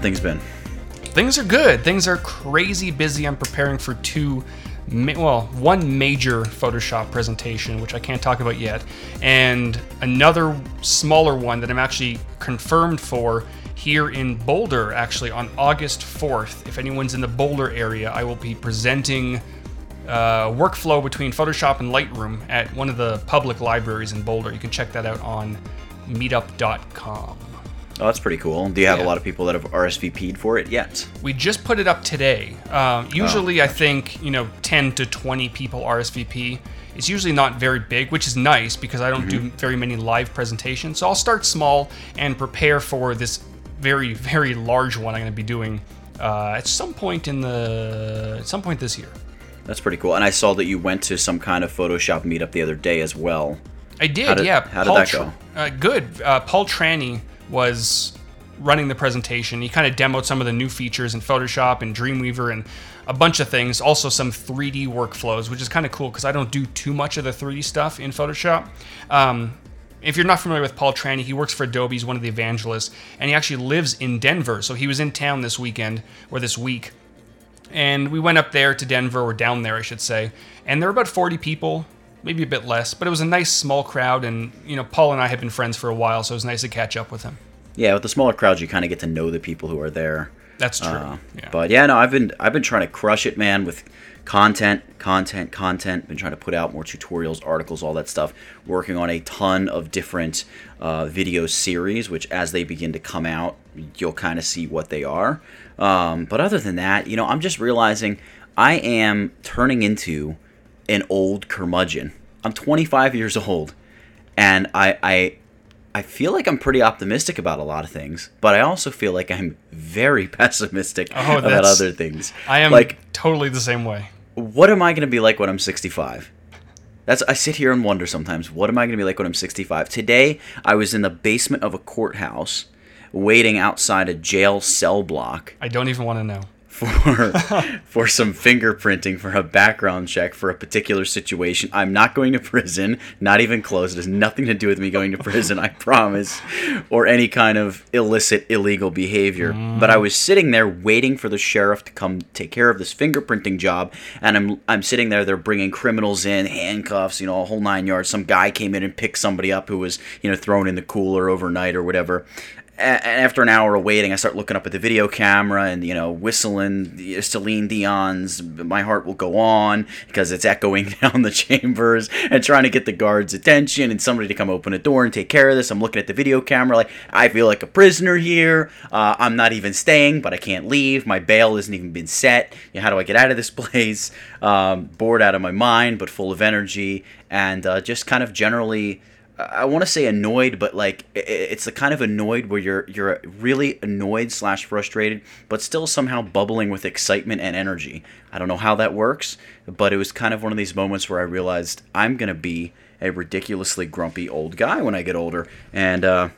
things been? Things are good. Things are crazy busy. I'm preparing for two, well, one major Photoshop presentation, which I can't talk about yet, and another smaller one that I'm actually confirmed for here in Boulder, actually on August 4th. If anyone's in the Boulder area, I will be presenting uh, workflow between Photoshop and Lightroom at one of the public libraries in Boulder. You can check that out on meetup.com. Oh, that's pretty cool. Do you have Yeah. a lot of people that have RSVP'd for it yet? We just put it up today. Um, usually, I think you know, 10 to 20 people RSVP. It's usually not very big, which is nice because I don't do very many live presentations. So I'll start small and prepare for this very, very large one I'm going to be doing uh, at some point in the at some point this year. That's pretty cool. And I saw that you went to some kind of Photoshop meetup the other day as well. I did, How did- yeah. how did Paul that Tr- go? Uh, good. Uh, Paul Trani was running the presentation. He kind of demoed some of the new features in Photoshop and Dreamweaver and a bunch of things. Also, some 3D workflows, which is kind of cool because I don't do too much of the 3D stuff in Photoshop. Um, if you're not familiar with Paul Trani, he works for Adobe. He's one of the evangelists, and he actually lives in Denver. So he was in town this weekend or this week, and we went up there to Denver, or down there, I should say. And there were about 40 people, maybe a bit less, but it was a nice small crowd. And you know, Paul and I have been friends for a while, so it was nice to catch up with him. Yeah, with the smaller crowds, you kind of get to know the people who are there. That's true. Uh, yeah. But yeah, no, I've been I've been trying to crush it, man, with content, content, content. Been trying to put out more tutorials, articles, all that stuff. Working on a ton of different uh, video series, which as they begin to come out, you'll kind of see what they are. Um, but other than that, you know, I'm just realizing I am turning into an old curmudgeon. I'm 25 years old, and I I I feel like I'm pretty optimistic about a lot of things, but I also feel like I'm very pessimistic Oh, about other things. I am like, totally the same way. what am I going to be like when I'm 65? That's I sit here and wonder sometimes, what am I going to be like when I'm 65? Today, I was in the basement of a courthouse waiting outside a jail cell block I don't even want to know. For for some fingerprinting for a background check for a particular situation. I'm not going to prison, not even close. It has nothing to do with me going to prison, I promise, or any kind of illicit illegal behavior. But I was sitting there waiting for the sheriff to come take care of this fingerprinting job, and I'm I'm sitting there. They're bringing criminals in, handcuffs, you know, a whole nine yards. Some guy came in and picked somebody up who was you know thrown in the cooler overnight or whatever after an hour of waiting, I start looking up at the video camera and you know whistling Celine Dion's "My Heart Will Go On" because it's echoing down the chambers and trying to get the guards' attention and somebody to come open a door and take care of this. I'm looking at the video camera like I feel like a prisoner here. Uh, I'm not even staying, but I can't leave. My bail hasn't even been set. You know, how do I get out of this place? Um, bored out of my mind, but full of energy and uh, just kind of generally. I want to say annoyed, but like it's the kind of annoyed where you're you're really annoyed slash frustrated, but still somehow bubbling with excitement and energy. I don't know how that works, but it was kind of one of these moments where I realized I'm gonna be a ridiculously grumpy old guy when I get older, and uh,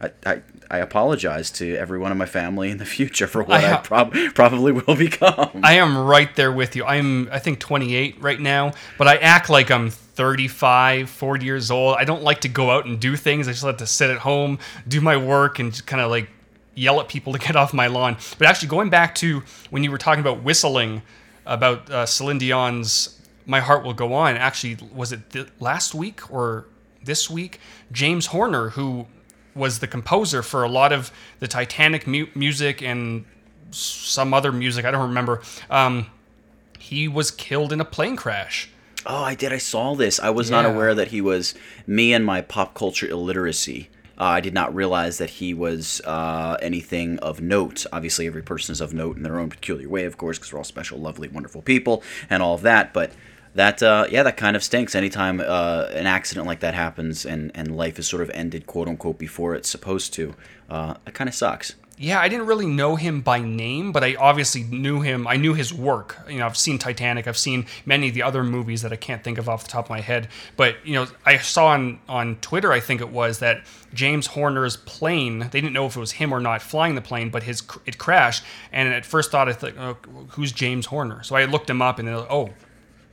I, I I apologize to everyone in my family in the future for what I I, prob- probably will become. I am right there with you. I'm, I think, 28 right now, but I act like I'm 35, 40 years old. I don't like to go out and do things. I just like to sit at home, do my work, and kind of like yell at people to get off my lawn. But actually, going back to when you were talking about whistling, about uh, Celine Dion's "My Heart Will Go On." Actually, was it th- last week or this week? James Horner, who was the composer for a lot of the Titanic mu- music and some other music. I don't remember. Um, he was killed in a plane crash. Oh, I did. I saw this. I was not aware that he was me and my pop culture illiteracy. Uh, I did not realize that he was uh, anything of note. Obviously, every person is of note in their own peculiar way, of course, because we're all special, lovely, wonderful people, and all of that. But that, uh, yeah, that kind of stinks. Anytime uh, an accident like that happens and, and life is sort of ended, quote unquote, before it's supposed to, uh, it kind of sucks. Yeah, I didn't really know him by name, but I obviously knew him. I knew his work. You know, I've seen Titanic. I've seen many of the other movies that I can't think of off the top of my head. But you know, I saw on on Twitter, I think it was that James Horner's plane. They didn't know if it was him or not flying the plane, but his it crashed. And at first thought, I thought, oh, who's James Horner? So I looked him up, and then, oh,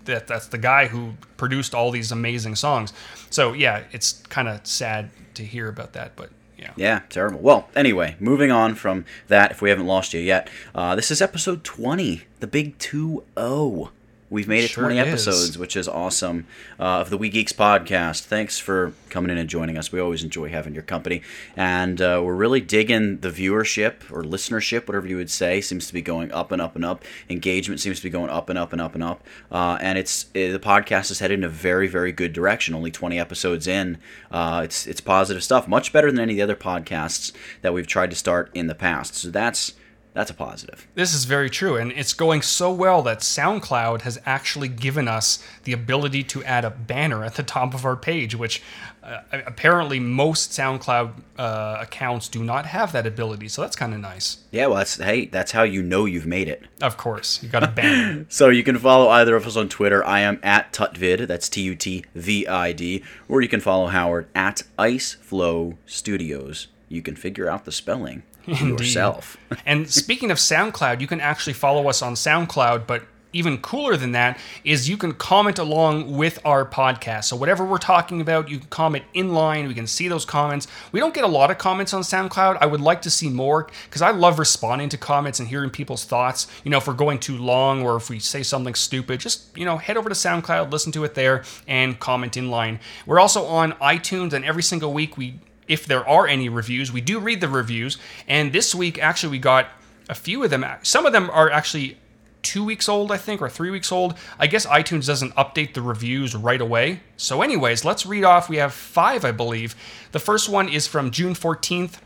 that that's the guy who produced all these amazing songs. So yeah, it's kind of sad to hear about that, but Yeah. Yeah, terrible. Well, anyway, moving on from that, if we haven't lost you yet, uh, this is episode 20, the big 2 0. We've made it Sure 20 is. episodes, which is awesome, uh, of the We Geeks podcast. Thanks for coming in and joining us. We always enjoy having your company. And uh, we're really digging the viewership or listenership, whatever you would say, seems to be going up and up and up. Engagement seems to be going up and up and up and up. Uh, and it's eh, the podcast is headed in a very, very good direction. Only 20 episodes in. Uh, it's, it's positive stuff, much better than any of the other podcasts that we've tried to start in the past. So that's. That's a positive. This is very true, and it's going so well that SoundCloud has actually given us the ability to add a banner at the top of our page, which uh, apparently most SoundCloud uh, accounts do not have that ability. So that's kind of nice. Yeah, well, that's hey, that's how you know you've made it. Of course, you got a banner. So you can follow either of us on Twitter. I am at Tutvid, that's T U T V I D, or you can follow Howard at Ice Flow Studios. You can figure out the spelling yourself. and speaking of SoundCloud, you can actually follow us on SoundCloud, but even cooler than that is you can comment along with our podcast. So whatever we're talking about, you can comment in line. We can see those comments. We don't get a lot of comments on SoundCloud. I would like to see more because I love responding to comments and hearing people's thoughts. You know, if we're going too long or if we say something stupid, just, you know, head over to SoundCloud, listen to it there, and comment in line. We're also on iTunes, and every single week we if there are any reviews. We do read the reviews, and this week actually we got a few of them. Some of them are actually two weeks old, I think, or three weeks old. I guess iTunes doesn't update the reviews right away. So, anyways, let's read off. We have five, I believe. The first one is from June 14th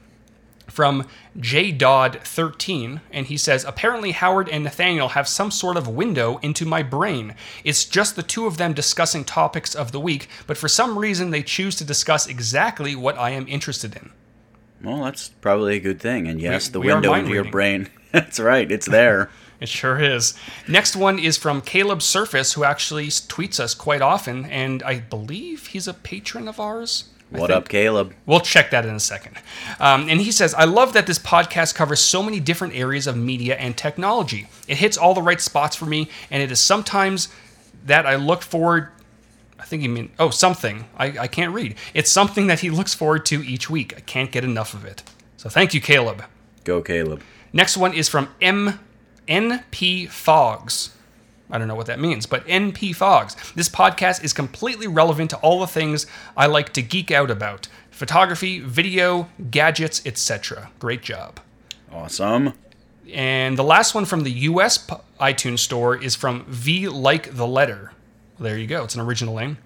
from J Dodd 13 and he says apparently Howard and Nathaniel have some sort of window into my brain. It's just the two of them discussing topics of the week, but for some reason they choose to discuss exactly what I am interested in. Well, that's probably a good thing. And yes, We- the we window into your brain. that's right, it's there. It sure is. Next one is from Caleb Surface, who actually tweets us quite often, and I believe he's a patron of ours. What up, Caleb? We'll check that in a second. Um, and he says, I love that this podcast covers so many different areas of media and technology. It hits all the right spots for me, and it is sometimes that I look forward. I think you mean, oh, something. I, I can't read. It's something that he looks forward to each week. I can't get enough of it. So thank you, Caleb. Go, Caleb. Next one is from M NP Fogs. I don't know what that means, but NP Fogs. This podcast is completely relevant to all the things I like to geek out about photography, video, gadgets, etc. Great job. Awesome. And the last one from the US iTunes store is from V Like the Letter. There you go, it's an original name.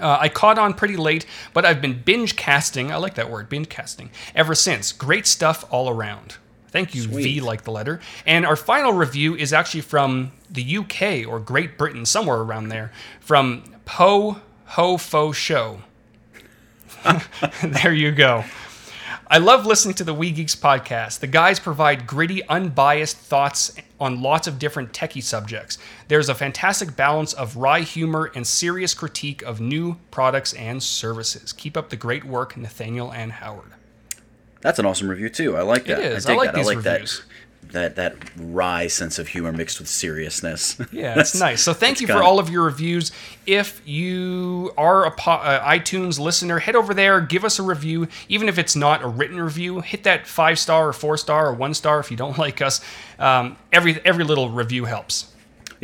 Uh, I caught on pretty late, but I've been binge casting. I like that word, binge casting, ever since. Great stuff all around. Thank you, V like the letter. And our final review is actually from the UK or Great Britain, somewhere around there, from Po Ho Fo Show. there you go. I love listening to the We Geeks podcast. The guys provide gritty, unbiased thoughts on lots of different techie subjects. There's a fantastic balance of wry humor and serious critique of new products and services. Keep up the great work, Nathaniel and Howard. That's an awesome review too. I like that. is. I, I like that. these I like reviews. that. That that wry sense of humor mixed with seriousness. Yeah, it's nice. So thank you for all of your reviews. If you are a po- uh, iTunes listener, head over there, give us a review. Even if it's not a written review, hit that five star or four star or one star if you don't like us. Um, every every little review helps.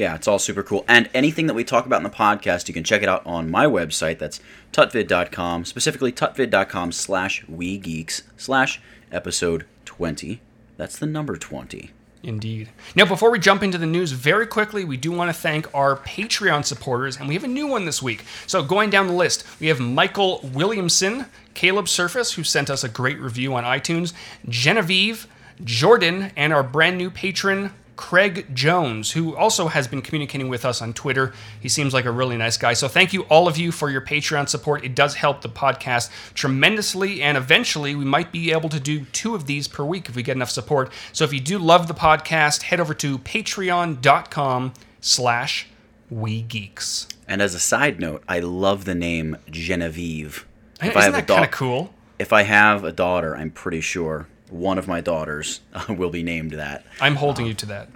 Yeah, it's all super cool. And anything that we talk about in the podcast, you can check it out on my website. That's tutvid.com, specifically tutvid.com slash we geeks slash episode 20. That's the number 20. Indeed. Now, before we jump into the news, very quickly, we do want to thank our Patreon supporters, and we have a new one this week. So, going down the list, we have Michael Williamson, Caleb Surface, who sent us a great review on iTunes, Genevieve, Jordan, and our brand new patron, Craig Jones, who also has been communicating with us on Twitter. He seems like a really nice guy. So, thank you, all of you, for your Patreon support. It does help the podcast tremendously, and eventually, we might be able to do two of these per week if we get enough support. So, if you do love the podcast, head over to patreon.com slash we geeks. And as a side note, I love the name Genevieve. Isn't that kind of cool? if I have a daughter, I'm pretty sure one of my daughters uh, will be named that. I'm holding you to that.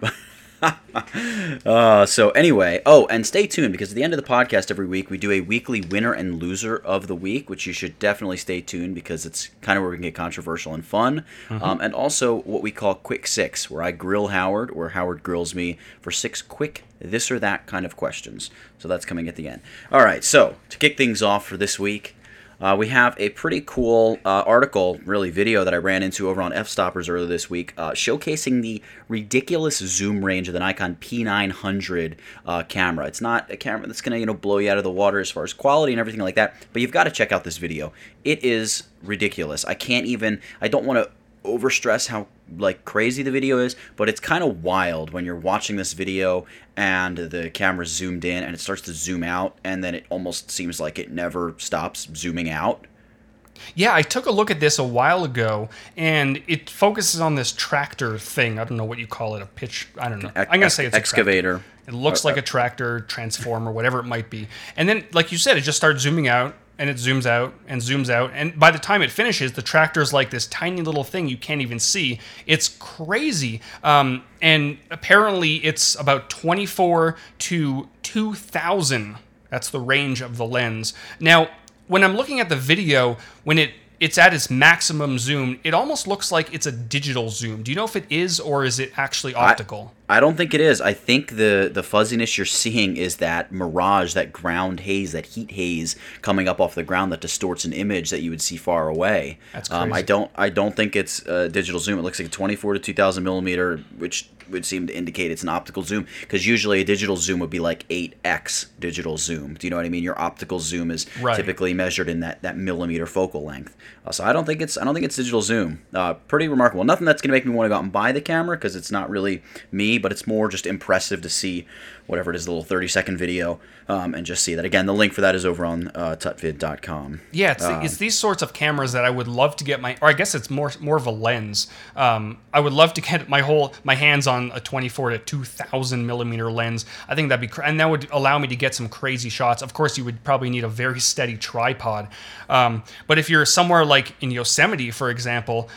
uh, so anyway, oh, and stay tuned because at the end of the podcast every week we do a weekly winner and loser of the week, which you should definitely stay tuned because it's kind of where we can get controversial and fun. Mm-hmm. Um, and also what we call quick six, where I grill Howard or Howard grills me for six quick this or that kind of questions. So that's coming at the end. All right, so to kick things off for this week. Uh, we have a pretty cool uh, article, really video that I ran into over on Fstoppers earlier this week, uh, showcasing the ridiculous zoom range of the Nikon P900 uh, camera. It's not a camera that's gonna you know blow you out of the water as far as quality and everything like that, but you've got to check out this video. It is ridiculous. I can't even. I don't want to overstress how like crazy the video is, but it's kind of wild when you're watching this video and the camera's zoomed in and it starts to zoom out and then it almost seems like it never stops zooming out. Yeah, I took a look at this a while ago, and it focuses on this tractor thing. I don't know what you call it, a pitch. I don't know. I'm gonna say it's excavator. It looks uh, like a tractor, transformer, whatever it might be. And then, like you said, it just starts zooming out, and it zooms out and zooms out and by the time it finishes the tractor is like this tiny little thing you can't even see. It's crazy um, and apparently it's about 24 to 2000 that's the range of the lens. Now when i'm looking at the video when it it's at its maximum zoom it almost looks like it's a digital zoom do you know if it is or is it actually optical I- I don't think it is. I think the the fuzziness you're seeing is that mirage, that ground haze, that heat haze coming up off the ground that distorts an image that you would see far away. That's crazy. Um, I don't I don't think it's a digital zoom. It looks like a 24 to 2000 millimeter, which would seem to indicate it's an optical zoom because usually a digital zoom would be like 8x digital zoom. Do you know what I mean? Your optical zoom is right. typically measured in that, that millimeter focal length. Uh, so I don't think it's I don't think it's digital zoom. Uh, pretty remarkable. Nothing that's gonna make me want to go out and buy the camera because it's not really me but it's more just impressive to see whatever it is, the little 30 second video, um, and just see that. Again, the link for that is over on uh, tutvid.com. Yeah, it's, um, it's these sorts of cameras that I would love to get my, or I guess it's more more of a lens. Um, I would love to get my whole my hands on a 24 to 2000 millimeter lens. I think that'd be, and that would allow me to get some crazy shots. Of course, you would probably need a very steady tripod. Um, but if you're somewhere like in Yosemite, for example,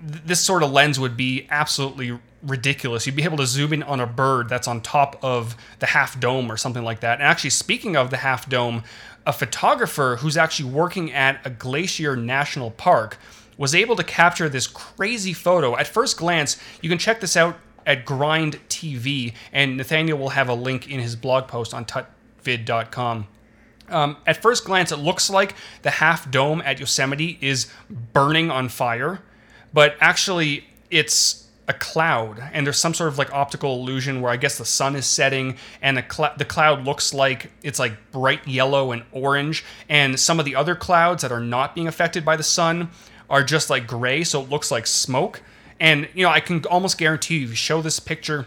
this sort of lens would be absolutely ridiculous. You'd be able to zoom in on a bird that's on top of the half dome or something like that. And actually, speaking of the half dome, a photographer who's actually working at a Glacier National Park was able to capture this crazy photo. At first glance, you can check this out at Grind TV, and Nathaniel will have a link in his blog post on tutvid.com. Um, at first glance, it looks like the half dome at Yosemite is burning on fire, but actually, it's a cloud and there's some sort of like optical illusion where I guess the sun is setting and the, cl- the cloud looks like it's like bright yellow and orange and some of the other clouds that are not being affected by the sun are just like gray so it looks like smoke. And you know I can almost guarantee you if you show this picture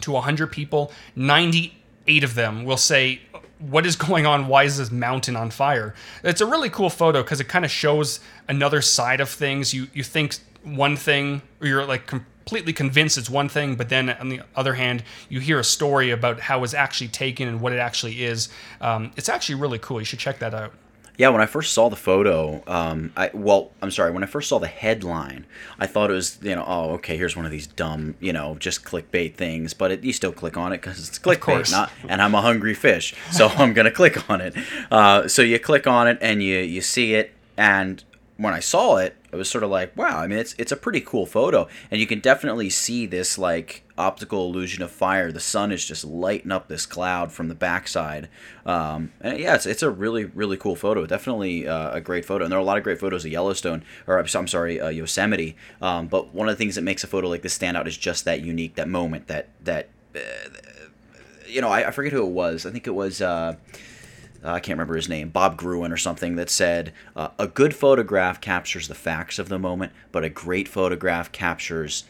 to 100 people 98 of them will say what is going on? Why is this mountain on fire? It's a really cool photo because it kind of shows another side of things. You you think one thing or you're like completely convinced it's one thing, but then on the other hand, you hear a story about how it's actually taken and what it actually is. Um, it's actually really cool. You should check that out. Yeah, when I first saw the photo, um, I well, I'm sorry, when I first saw the headline, I thought it was you know, oh, okay, here's one of these dumb, you know, just clickbait things, but it, you still click on it because it's clickbait, not, and I'm a hungry fish, so I'm gonna click on it. Uh, so you click on it and you you see it, and when I saw it, it was sort of like, wow, I mean, it's it's a pretty cool photo, and you can definitely see this like optical illusion of fire. The sun is just lighting up this cloud from the backside. Um, and yeah, it's, it's a really really cool photo. Definitely uh, a great photo, and there are a lot of great photos of Yellowstone, or I'm sorry, uh, Yosemite. Um, but one of the things that makes a photo like this stand out is just that unique, that moment, that that uh, you know, I, I, forget who it was. I think it was. Uh, I can't remember his name, Bob Gruen or something, that said uh, a good photograph captures the facts of the moment, but a great photograph captures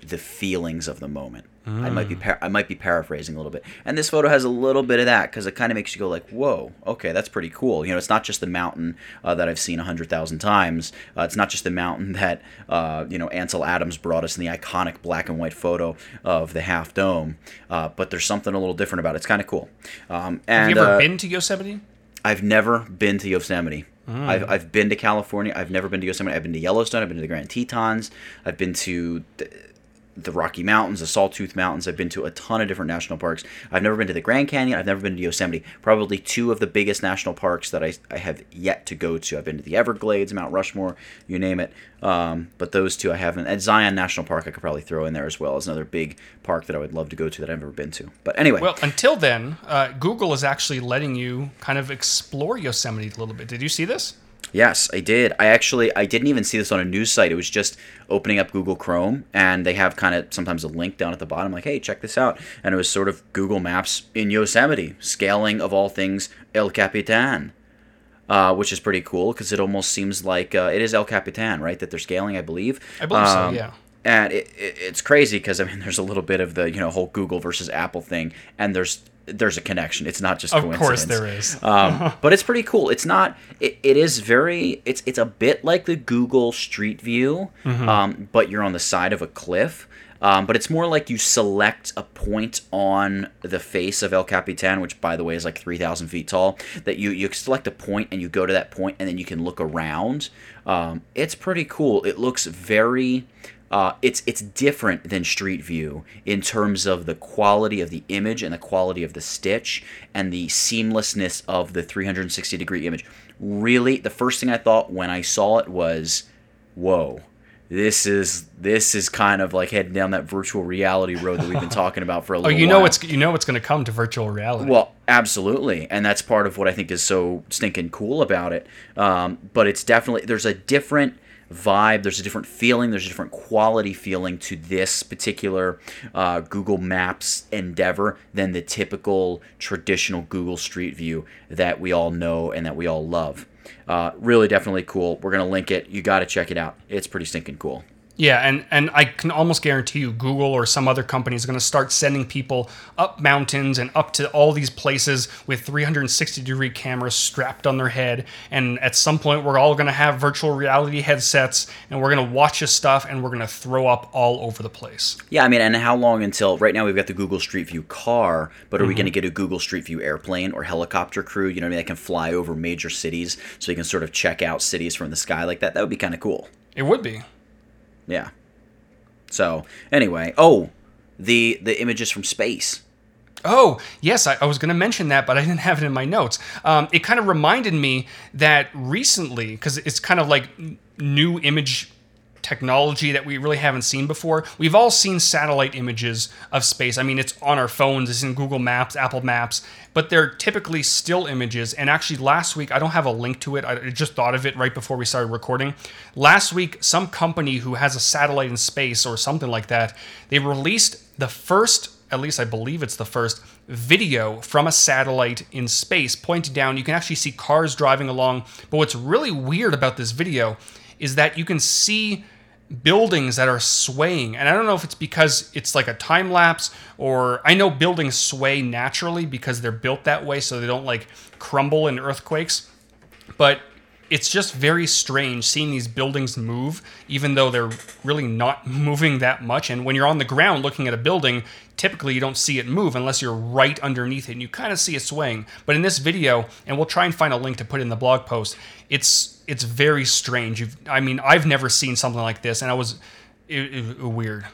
the feelings of the moment. Mm. I might be par- I might be paraphrasing a little bit, and this photo has a little bit of that because it kind of makes you go like, "Whoa, okay, that's pretty cool." You know, it's not just the mountain uh, that I've seen a hundred thousand times. Uh, it's not just the mountain that uh, you know Ansel Adams brought us in the iconic black and white photo of the Half Dome, uh, but there's something a little different about it. It's kind of cool. Um, and, Have you ever uh, been to Yosemite? I've never been to Yosemite. Mm. I've, I've been to California. I've never been to Yosemite. I've been to Yellowstone. I've been to the Grand Tetons. I've been to the Rocky Mountains, the Sawtooth Mountains. I've been to a ton of different national parks. I've never been to the Grand Canyon. I've never been to Yosemite. Probably two of the biggest national parks that I, I have yet to go to. I've been to the Everglades, Mount Rushmore, you name it. Um, but those two I haven't. And Zion National Park I could probably throw in there as well as another big park that I would love to go to that I've never been to. But anyway. Well, until then, uh, Google is actually letting you kind of explore Yosemite a little bit. Did you see this? Yes, I did. I actually I didn't even see this on a news site. It was just opening up Google Chrome and they have kind of sometimes a link down at the bottom like, "Hey, check this out." And it was sort of Google Maps in Yosemite, scaling of all things El Capitan. Uh, which is pretty cool because it almost seems like uh, it is El Capitan, right? That they're scaling, I believe. I believe Um, so, yeah. and it, it, it's crazy because I mean, there's a little bit of the you know whole Google versus Apple thing, and there's there's a connection. It's not just Of coincidence. course there is. um, but it's pretty cool. It's not. It, it is very. It's it's a bit like the Google Street View, um, but you're on the side of a cliff. Um, but it's more like you select a point on the face of El Capitan, which, by the way, is like 3,000 feet tall. That you, you select a point and you go to that point and then you can look around. Um, it's pretty cool. It looks very. Uh, it's it's different than Street View in terms of the quality of the image and the quality of the stitch and the seamlessness of the 360 degree image. Really, the first thing I thought when I saw it was, "Whoa, this is this is kind of like heading down that virtual reality road that we've been talking about for a little. Oh, you while." know it's you know what's going to come to virtual reality. Well, absolutely, and that's part of what I think is so stinking cool about it. Um, but it's definitely there's a different vibe, there's a different feeling, there's a different quality feeling to this particular uh, Google Maps endeavor than the typical traditional Google Street View that we all know and that we all love. Uh, really, definitely cool. We're gonna link it. You got to check it out. It's pretty stinking cool. Yeah, and, and I can almost guarantee you Google or some other company is going to start sending people up mountains and up to all these places with 360 degree cameras strapped on their head. And at some point, we're all going to have virtual reality headsets and we're going to watch this stuff and we're going to throw up all over the place. Yeah, I mean, and how long until right now we've got the Google Street View car, but are we going to mm-hmm. get a Google Street View airplane or helicopter crew? You know what I mean? That can fly over major cities, so you can sort of check out cities from the sky like that. That would be kind of cool. It would be. Yeah. So anyway, oh, the the images from space. Oh, yes, I, I was going to mention that, but I didn't have it in my notes. Um, it kind of reminded me that recently, because it's kind of like new image technology that we really haven't seen before. We've all seen satellite images of space. I mean, it's on our phones, it's in Google Maps, Apple Maps, but they're typically still images. And actually, last week, I don't have a link to it. I just thought of it right before we started recording. Last week, some company who has a satellite in space or something like that, they released the first at least I believe it's the first video from a satellite in space pointed down. You can actually see cars driving along. But what's really weird about this video is that you can see buildings that are swaying. And I don't know if it's because it's like a time lapse or I know buildings sway naturally because they're built that way so they don't like crumble in earthquakes. But it's just very strange seeing these buildings move, even though they're really not moving that much. And when you're on the ground looking at a building, typically you don't see it move unless you're right underneath it and you kind of see it swaying. But in this video, and we'll try and find a link to put in the blog post, it's it's very strange. You've, I mean, I've never seen something like this, and I was it, it- weird.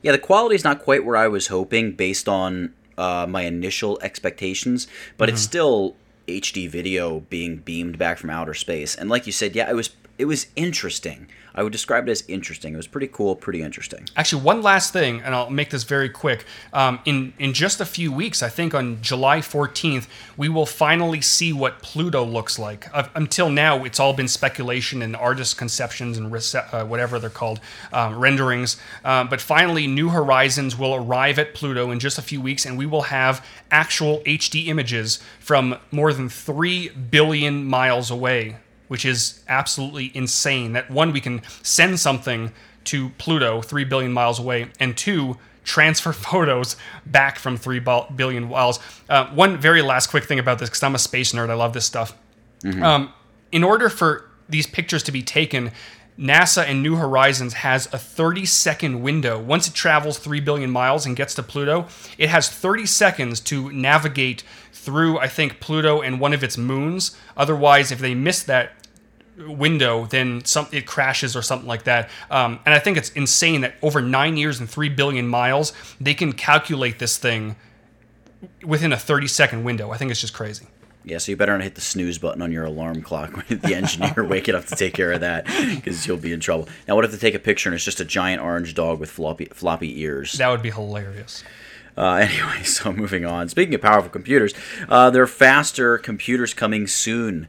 Yeah, the quality is not quite where I was hoping based on uh, my initial expectations, but it's still HD video being beamed back from outer space. And like you said, yeah, it was it was interesting. I would describe it as interesting. It was pretty cool, pretty interesting. Actually, one last thing, and I'll make this very quick. Um, in in just a few weeks, I think on July 14th, we will finally see what Pluto looks like. Uh, until now, it's all been speculation and artist conceptions and rece- uh, whatever they're called, um, renderings. Um, but finally, New Horizons will arrive at Pluto in just a few weeks, and we will have actual HD images from more than three billion miles away which is absolutely insane. That one, we can send something to Pluto, three billion miles away, and two, transfer photos back from three bil- miles. Uh, one very last quick thing about this, because I'm a space nerd, I love this stuff. Um, in order for these pictures to be taken, NASA and New Horizons has a 30 second window. Once it travels 3 billion miles and gets to Pluto, it has 30 seconds to navigate through, I think, Pluto and one of its moons. Otherwise, if they miss that window, then some it crashes or something like that. Um, and I think it's insane that over nine years and three billion miles, they can calculate this thing within a 30 second window. I think it's just crazy. Yeah, so you better not hit the snooze button on your alarm clock when the engineer waking up to take care of that because you'll be in trouble. Now, what if they take a picture and it's just a giant orange dog with floppy floppy ears? That would be hilarious. Uh, anyway, so moving on. Speaking of powerful computers, uh, there are faster computers coming soon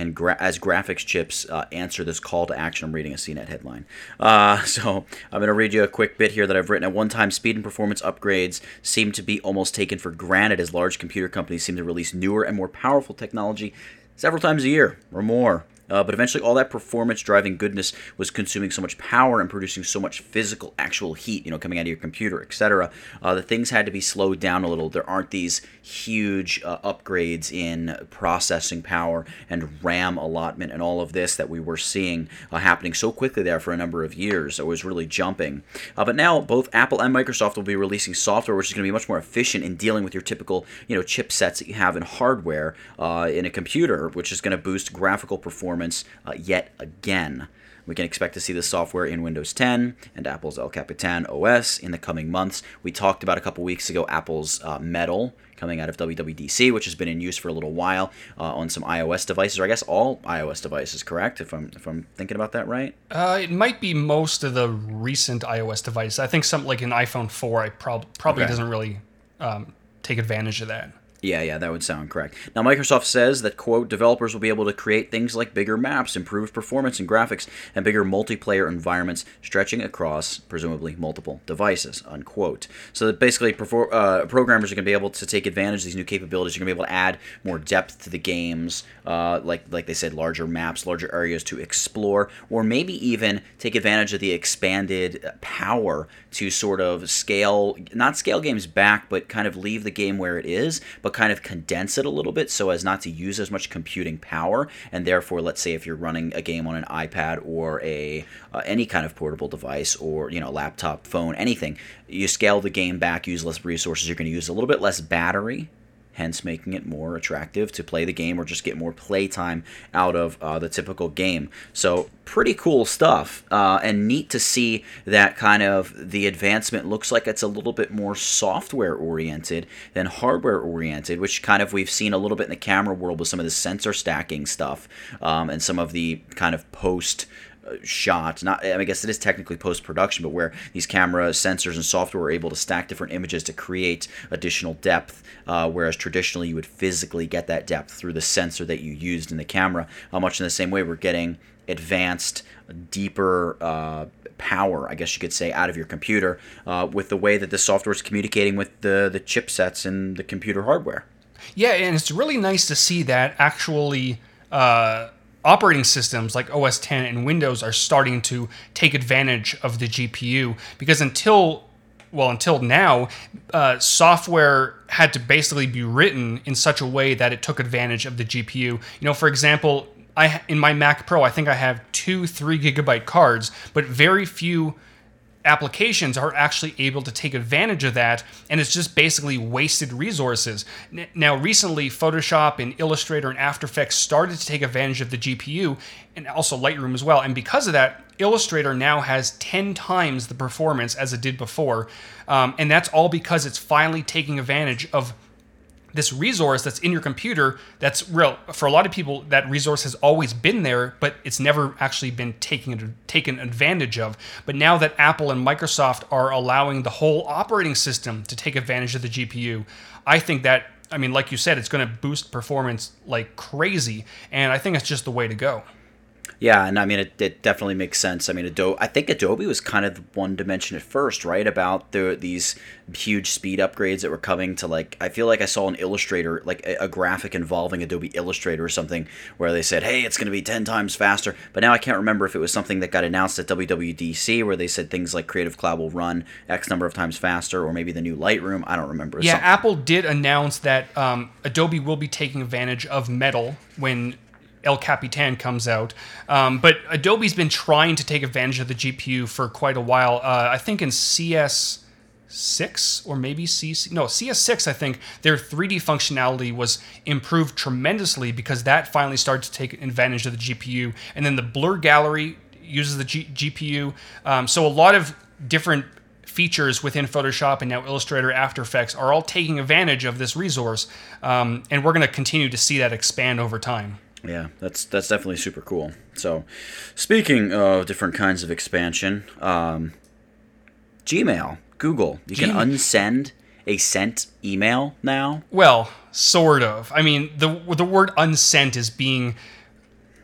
and gra- as graphics chips uh, answer this call to action. I'm reading a CNET headline. Uh, so I'm going to read you a quick bit here that I've written. At one time, speed and performance upgrades seem to be almost taken for granted as large computer companies seem to release newer and more powerful technology several times a year or more. Uh, but eventually, all that performance driving goodness was consuming so much power and producing so much physical, actual heat, you know, coming out of your computer, etc. Uh, the things had to be slowed down a little. There aren't these huge uh, upgrades in processing power and RAM allotment and all of this that we were seeing uh, happening so quickly there for a number of years. It was really jumping. Uh, but now, both Apple and Microsoft will be releasing software which is going to be much more efficient in dealing with your typical, you know, chipsets that you have in hardware uh, in a computer, which is going to boost graphical performance performance uh, yet again. We can expect to see this software in Windows 10 and Apple's El Capitan OS in the coming months. We talked about a couple weeks ago Apple's uh, Metal coming out of WWDC, which has been in use for a little while uh, on some iOS devices, or I guess all iOS devices. Correct? If I'm if I'm thinking about that right. Uh, it might be most of the recent iOS devices. I think something like an iPhone 4, I prob- probably Okay. doesn't really um, take advantage of that. Yeah, yeah, that would sound correct. Now, Microsoft says that, quote, developers will be able to create things like bigger maps, improved performance and graphics, and bigger multiplayer environments stretching across, presumably, multiple devices, unquote. So that basically, perfor- uh, programmers are going to be able to take advantage of these new capabilities. You're going to be able to add more depth to the games, uh, like, like they said, larger maps, larger areas to explore, or maybe even take advantage of the expanded uh, power to sort of scale, not scale games back, but kind of leave the game where it is, but kind of condense it a little bit so as not to use as much computing power. And therefore, let's say if you're running a game on an iPad or a uh, any kind of portable device or you know laptop, phone, anything, you scale the game back, use less resources. You're going to use a little bit less battery hence making it more attractive to play the game or just get more playtime out of uh, the typical game. So, pretty cool stuff, uh, and neat to see that kind of the advancement looks like it's a little bit more software oriented than hardware oriented, which kind of we've seen a little bit in the camera world with some of the sensor stacking stuff um, and some of the kind of post shot not i guess it is technically post-production but where these camera sensors and software are able to stack different images to create additional depth uh, whereas traditionally you would physically get that depth through the sensor that you used in the camera uh, much in the same way we're getting advanced deeper uh, power i guess you could say out of your computer uh, with the way that the software is communicating with the, the chipsets and the computer hardware. Yeah, and it's really nice to see that actually uh, operating systems like OS 10 and Windows are starting to take advantage of the GPU because until well until now uh, software had to basically be written in such a way that it took advantage of the GPU. You know, for example, I in my Mac Pro I think I have two three gigabyte cards, but very few applications are actually able to take advantage of that and it's just basically wasted resources. Now recently photoshop and illustrator and after effects started to take advantage of the gpu and also lightroom as well and because of that illustrator now has 10 times the performance as it did before. Um, and that's all because it's finally taking advantage of this resource that's in your computer that's real. For a lot of people that resource has always been there but it's never actually been taken taken advantage of. But now that Apple and Microsoft are allowing the whole operating system to take advantage of the GPU I think that I mean like you said it's going to boost performance like crazy and I think it's just the way to go Yeah, and I mean it, it definitely makes sense. I mean, Adobe. I think Adobe was kind of one to mention at first, right? About the these huge speed upgrades that were coming to like. I feel like I saw an Illustrator, like a, a graphic involving Adobe Illustrator or something, where they said, "Hey, it's going to be ten times faster." But now I can't remember if it was something that got announced at WWDC, where they said things like Creative Cloud will run X number of times faster, or maybe the new Lightroom. I don't remember. Yeah, Some- Apple did announce that um, Adobe will be taking advantage of Metal when El Capitan comes out. Um, but Adobe's been trying to take advantage of the GPU for quite a while. Uh, I think in CS six or maybe CC no CS6 I think their 3D functionality was improved tremendously because that finally started to take advantage of the GPU and then the blur gallery uses the G- GPU um, so a lot of different features within Photoshop and now Illustrator After Effects are all taking advantage of this resource um, and we're going to continue to see that expand over time. Yeah, that's that's definitely super cool. So, speaking of different kinds of expansion, um, Gmail, Google, you can unsend a sent email now. Well, sort of. I mean, the the word unsent is being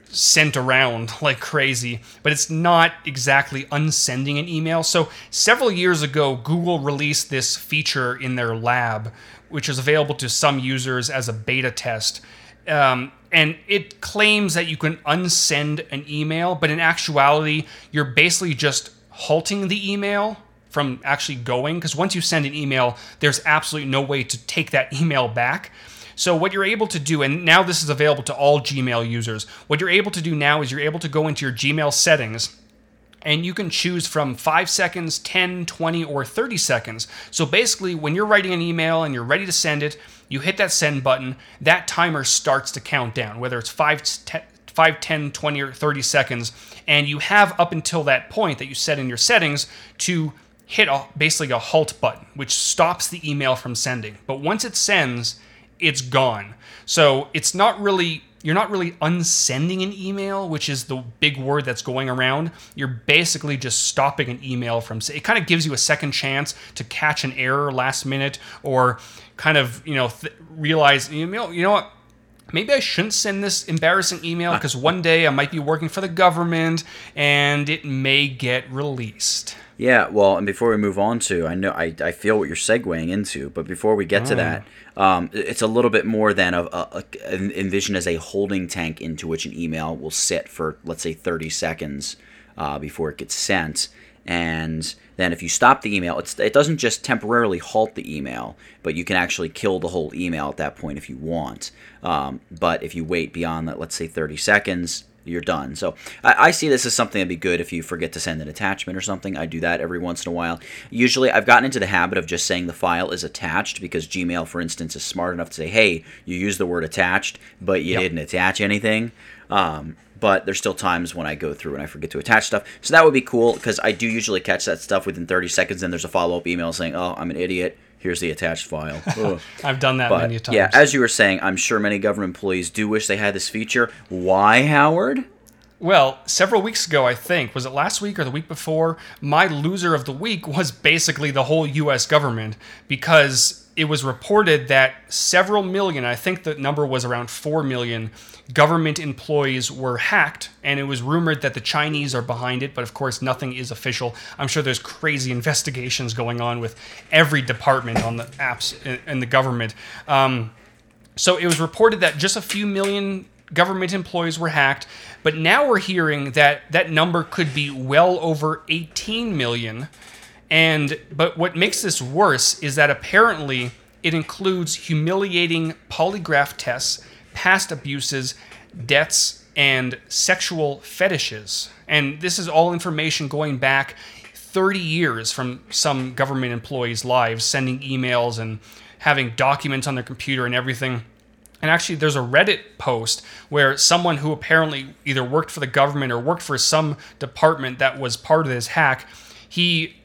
sent around like crazy, but it's not exactly unsending an email. So, several years ago, Google released this feature in their lab, which is available to some users as a beta test. Um, and it claims that you can unsend an email, but in actuality, you're basically just halting the email from actually going because once you send an email, there's absolutely no way to take that email back. So what you're able to do, and now this is available to all Gmail users, what you're able to do now is you're able to go into your Gmail settings and you can choose from 5 seconds, 10, 20, or 30 seconds. So basically, when you're writing an email and you're ready to send it, you hit that send button, that timer starts to count down, whether it's 5, 10, 5, 10, 20, or 30 seconds. And you have up until that point that you set in your settings to hit a, basically a halt button, which stops the email from sending. But once it sends, it's gone. So it's not really you're not really unsending an email, which is the big word that's going around. You're basically just stopping an email from. It kind of gives you a second chance to catch an error last minute, or kind of you know th- realize you know you know what maybe I shouldn't send this embarrassing email ah. because one day I might be working for the government and it may get released. Yeah, well, and before we move on to, I know I, I feel what you're segueing into, but before we get to Oh. that, um, it's a little bit more than a, a, a envision as a holding tank into which an email will sit for let's say 30 seconds uh, before it gets sent, and then if you stop the email, it's, it doesn't just temporarily halt the email, but you can actually kill the whole email at that point if you want. Um, but if you wait beyond that, let's say 30 seconds, you're done. So I, I see this as something that'd be good if you forget to send an attachment or something. I do that every once in a while. Usually, I've gotten into the habit of just saying the file is attached because Gmail, for instance, is smart enough to say, "Hey, you used the word attached, but you Yep. didn't attach anything." Um, but there's still times when I go through and I forget to attach stuff. So that would be cool because I do usually catch that stuff within 30 seconds. And there's a follow up email saying, "Oh, I'm an idiot. Here's the attached file." I've done that But many times. yeah, as you were saying, I'm sure many government employees do wish they had this feature. Why, Howard? Well, several weeks ago, I think, was it last week or the week before? My loser of the week was basically the whole US government because it was reported that several million, I think the number was around 4 million, government employees were hacked. And it was rumored that the Chinese are behind it, but of course, nothing is official. I'm sure there's crazy investigations going on with every department on the apps in, the government. Um, so it was reported that just a few million government employees were hacked, but now we're hearing that that number could be well over 18 million. And but what makes this worse is that apparently it includes humiliating polygraph tests, past abuses, debts, and sexual fetishes. And this is all information going back 30 years from some government employees' lives, sending emails and having documents on their computer and everything. And actually, there's a Reddit post where someone who apparently either worked for the government or worked for some department that was part of this hack, he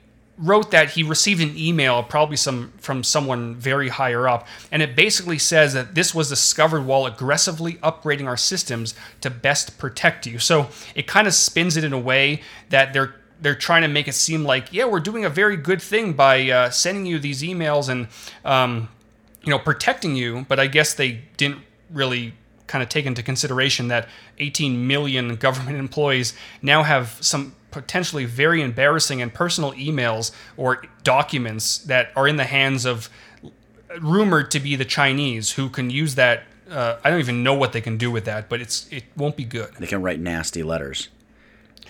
wrote that he received an email, probably some from someone very higher up, and it basically says that this was discovered while aggressively upgrading our systems to best protect you. So it kind of spins it in a way that they're they're trying to make it seem like yeah we're doing a very good thing by uh, sending you these emails and um, you know protecting you but i guess they didn't really kind of take into consideration that 18 million government employees now have some potentially very embarrassing and personal emails or documents that are in the hands of rumored to be the chinese who can use that uh, i don't even know what they can do with that but it's it won't be good They can write nasty letters.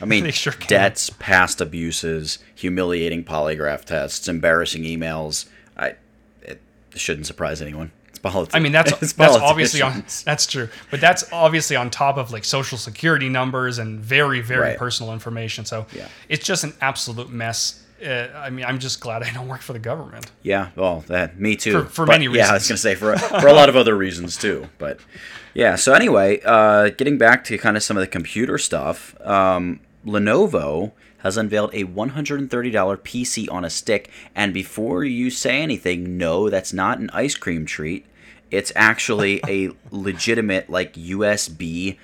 I mean, sure debts, past abuses, humiliating polygraph tests, embarrassing emails. I it shouldn't surprise anyone. Politics. I mean, that's it's that's obviously on. That's true, but that's obviously on top of like social security numbers and very very Right. personal information. So Yeah. it's just an absolute mess. uh, I mean, I'm just glad I don't work for the government. Yeah, well, that me too. For- for But, many reasons. Yeah, I was gonna say for for a lot of other reasons too. But yeah, so anyway, uh, getting back to kind of some of the computer stuff, um, Lenovo has unveiled a $130 PC on a stick, and before you say anything, no, that's not an ice cream treat. It's actually a legitimate like USB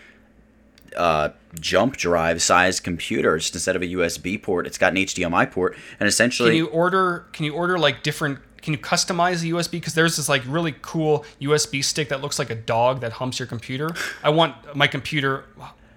uh, jump drive sized computer. Instead of a USB port, it's got an HDMI port, and essentially Can you order? Can you order like different? Can you customize the USB? Because there's this like really cool USB stick that looks like a dog that humps your computer. I want my computer,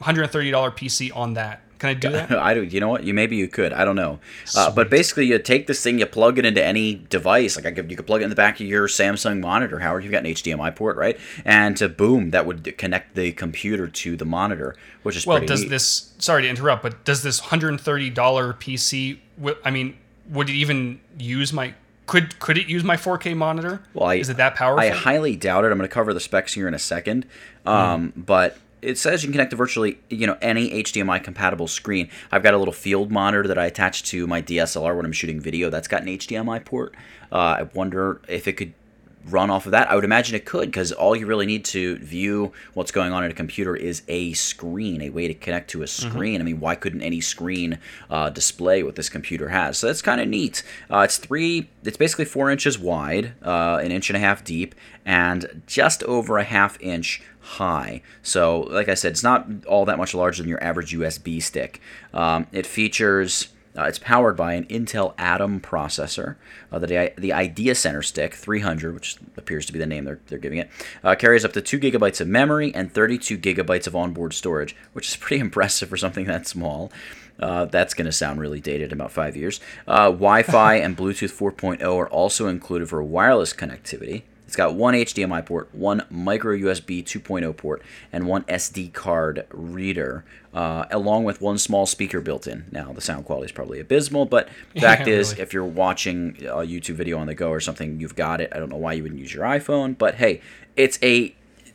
$130 PC on that. Can I do that? I do. You know what? You maybe you could. I don't know. Uh, but basically, you take this thing, you plug it into any device. Like I could, you could plug it in the back of your Samsung monitor. Howard, you've got an HDMI port, right? And uh, boom, that would connect the computer to the monitor, which is Well, pretty does neat. this? Sorry to interrupt, but does this $130 PC? I mean, would it even use my? Could could it use my 4K monitor? Well, I- Is it that powerful? I highly doubt it. I'm going to cover the specs here in a second. Um, But it says you can connect to virtually you know any HDMI compatible screen. I've got a little field monitor that I attach to my DSLR when I'm shooting video. That's got an HDMI port. Uh, I wonder if it could run off of that. I would imagine it could because all you really need to view what's going on in a computer is a screen, a way to connect to a screen. I mean, why couldn't any screen uh, display what this computer has? So that's kind of neat. Uh, it's three. It's basically four inches wide, uh, an inch and a half deep, and just over a half inch high. So, like I said, it's not all that much larger than your average USB stick. Um, it features. Uh, it's powered by an Intel Atom processor. Uh, the, the IdeaCentre Stick 300, which appears to be the name they're, they're giving it, uh, carries up to 2 gigabytes of memory and 32 gigabytes of onboard storage, which is pretty impressive for something that small. Uh, that's going to sound really dated in about five years. Uh, Wi Fi and Bluetooth 4.0 are also included for wireless connectivity. It's got one HDMI port, one micro USB 2.0 port, and one SD card reader, uh, along with one small speaker built in. Now, the sound quality is probably abysmal, but the fact Yeah, is, really. if you're watching a YouTube video on the go or something, you've got it. I don't know why you wouldn't use your iPhone, but hey, it's a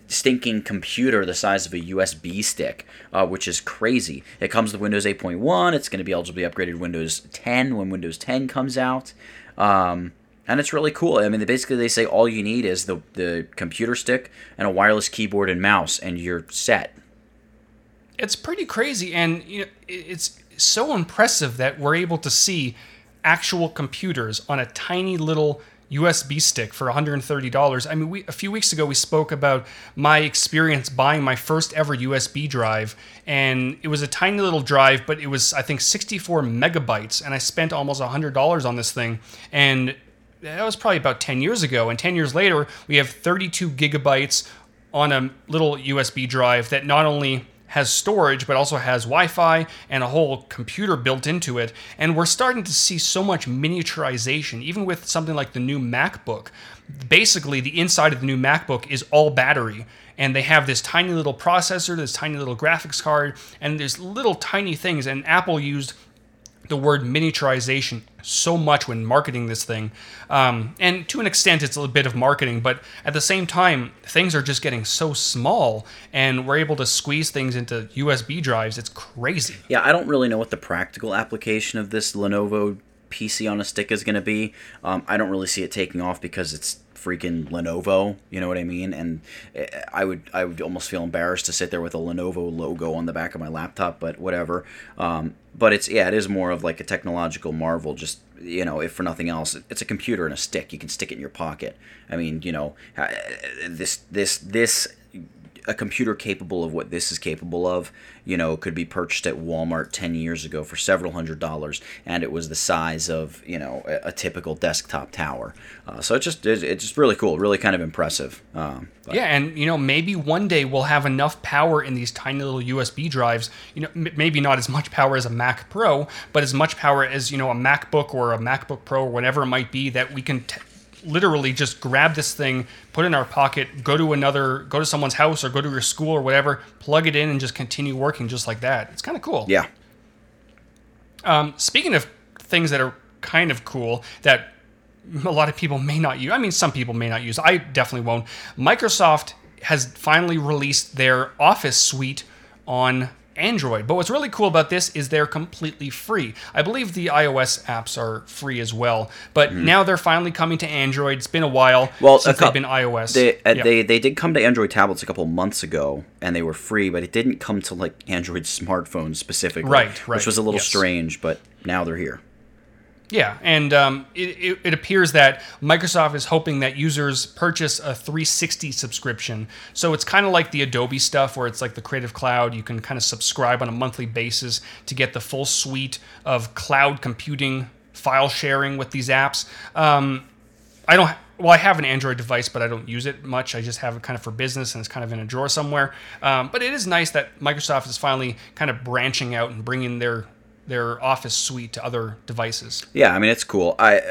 stinking computer the size of a USB stick, uh, which is crazy. It comes with Windows 8.1. It's going to be eligible to be upgraded to Windows 10 when Windows 10 comes out. Um, and it's really cool. I mean, they basically they say all you need is the the computer stick and a wireless keyboard and mouse, and you're set. it's pretty crazy and you know it's so impressive that we're able to see actual computers on a tiny little USB stick for $130. I mean, we, a few weeks ago we spoke about my experience buying my first ever USB drive, and it was a tiny little drive, but it was I think 64 megabytes, and I spent almost $100 on this thing, and that was probably about 10 years ago. And 10 years later, we have 32 gigabytes on a little USB drive that not only has storage but also has Wi-Fi and a whole computer built into it. And we're starting to see so much miniaturization, even with something like the new MacBook. Basically, the inside of the new MacBook is all battery. And they have this tiny little processor, this tiny little graphics card, and there's little tiny things. And Apple used the word miniaturization so much when marketing this thing. Um, and to an extent, it's a bit of marketing, but at the same time, things are just getting so small and we're able to squeeze things into USB drives. It's crazy. Yeah, I don't really know what the practical application of this Lenovo PC on a stick is going to be. Um, I don't really see it taking off because it's freaking Lenovo. You know what I mean? And eh, I would I would almost feel embarrassed to sit there with a Lenovo logo on the back of my laptop, but whatever. Um, but it's yeah, it is more of like a technological marvel. Just you know, if for nothing else, it's a computer and a stick. You can stick it in your pocket. I mean, you know, uh, this this this a computer capable of what this is capable of, you know, could be purchased at Walmart 10 years ago for several hundred dollars, and it was the size of, you know, a, a typical desktop tower. Uh, so it's just, it's, just really cool, really kind of impressive. Um, Yeah, and you know, maybe one day we'll have enough power in these tiny little USB drives. You know, m- maybe not as much power as a Mac Pro, but as much power as you know a MacBook or a MacBook Pro or whatever it might be that we can. T- literally just grab this thing put it in our pocket go to another go to someone's house or go to your school or whatever plug it in and just continue working just like that it's kind of cool yeah. um, speaking of things that are kind of cool that a lot of people may not use, I mean, some people may not use, I definitely won't. Microsoft has finally released their Office suite on Android. But what's really cool about this is they're completely free. I believe the iOS apps are free as well, but now they're finally coming to Android. It's been a while. Well, since a cou- they've been iOS. They, uh, Yeah. they they did come to Android tablets a couple months ago, and they were free, but it didn't come to like Android smartphones specifically, Right, right, Which was a little yes. strange, but now they're here. Yeah, and um, it, it, it appears that Microsoft is hoping that users purchase a 360 subscription. So it's kind of like the Adobe stuff, where it's like the Creative Cloud. You can kind of subscribe on a monthly basis to get the full suite of cloud computing, file sharing with these apps. Um, I don't. Well, I have an Android device, but I don't use it much. I just have it kind of for business, and it's kind of in a drawer somewhere. Um, but it is nice that Microsoft is finally kind of branching out and bringing their their Office suite to other devices. Yeah, I mean it's cool. I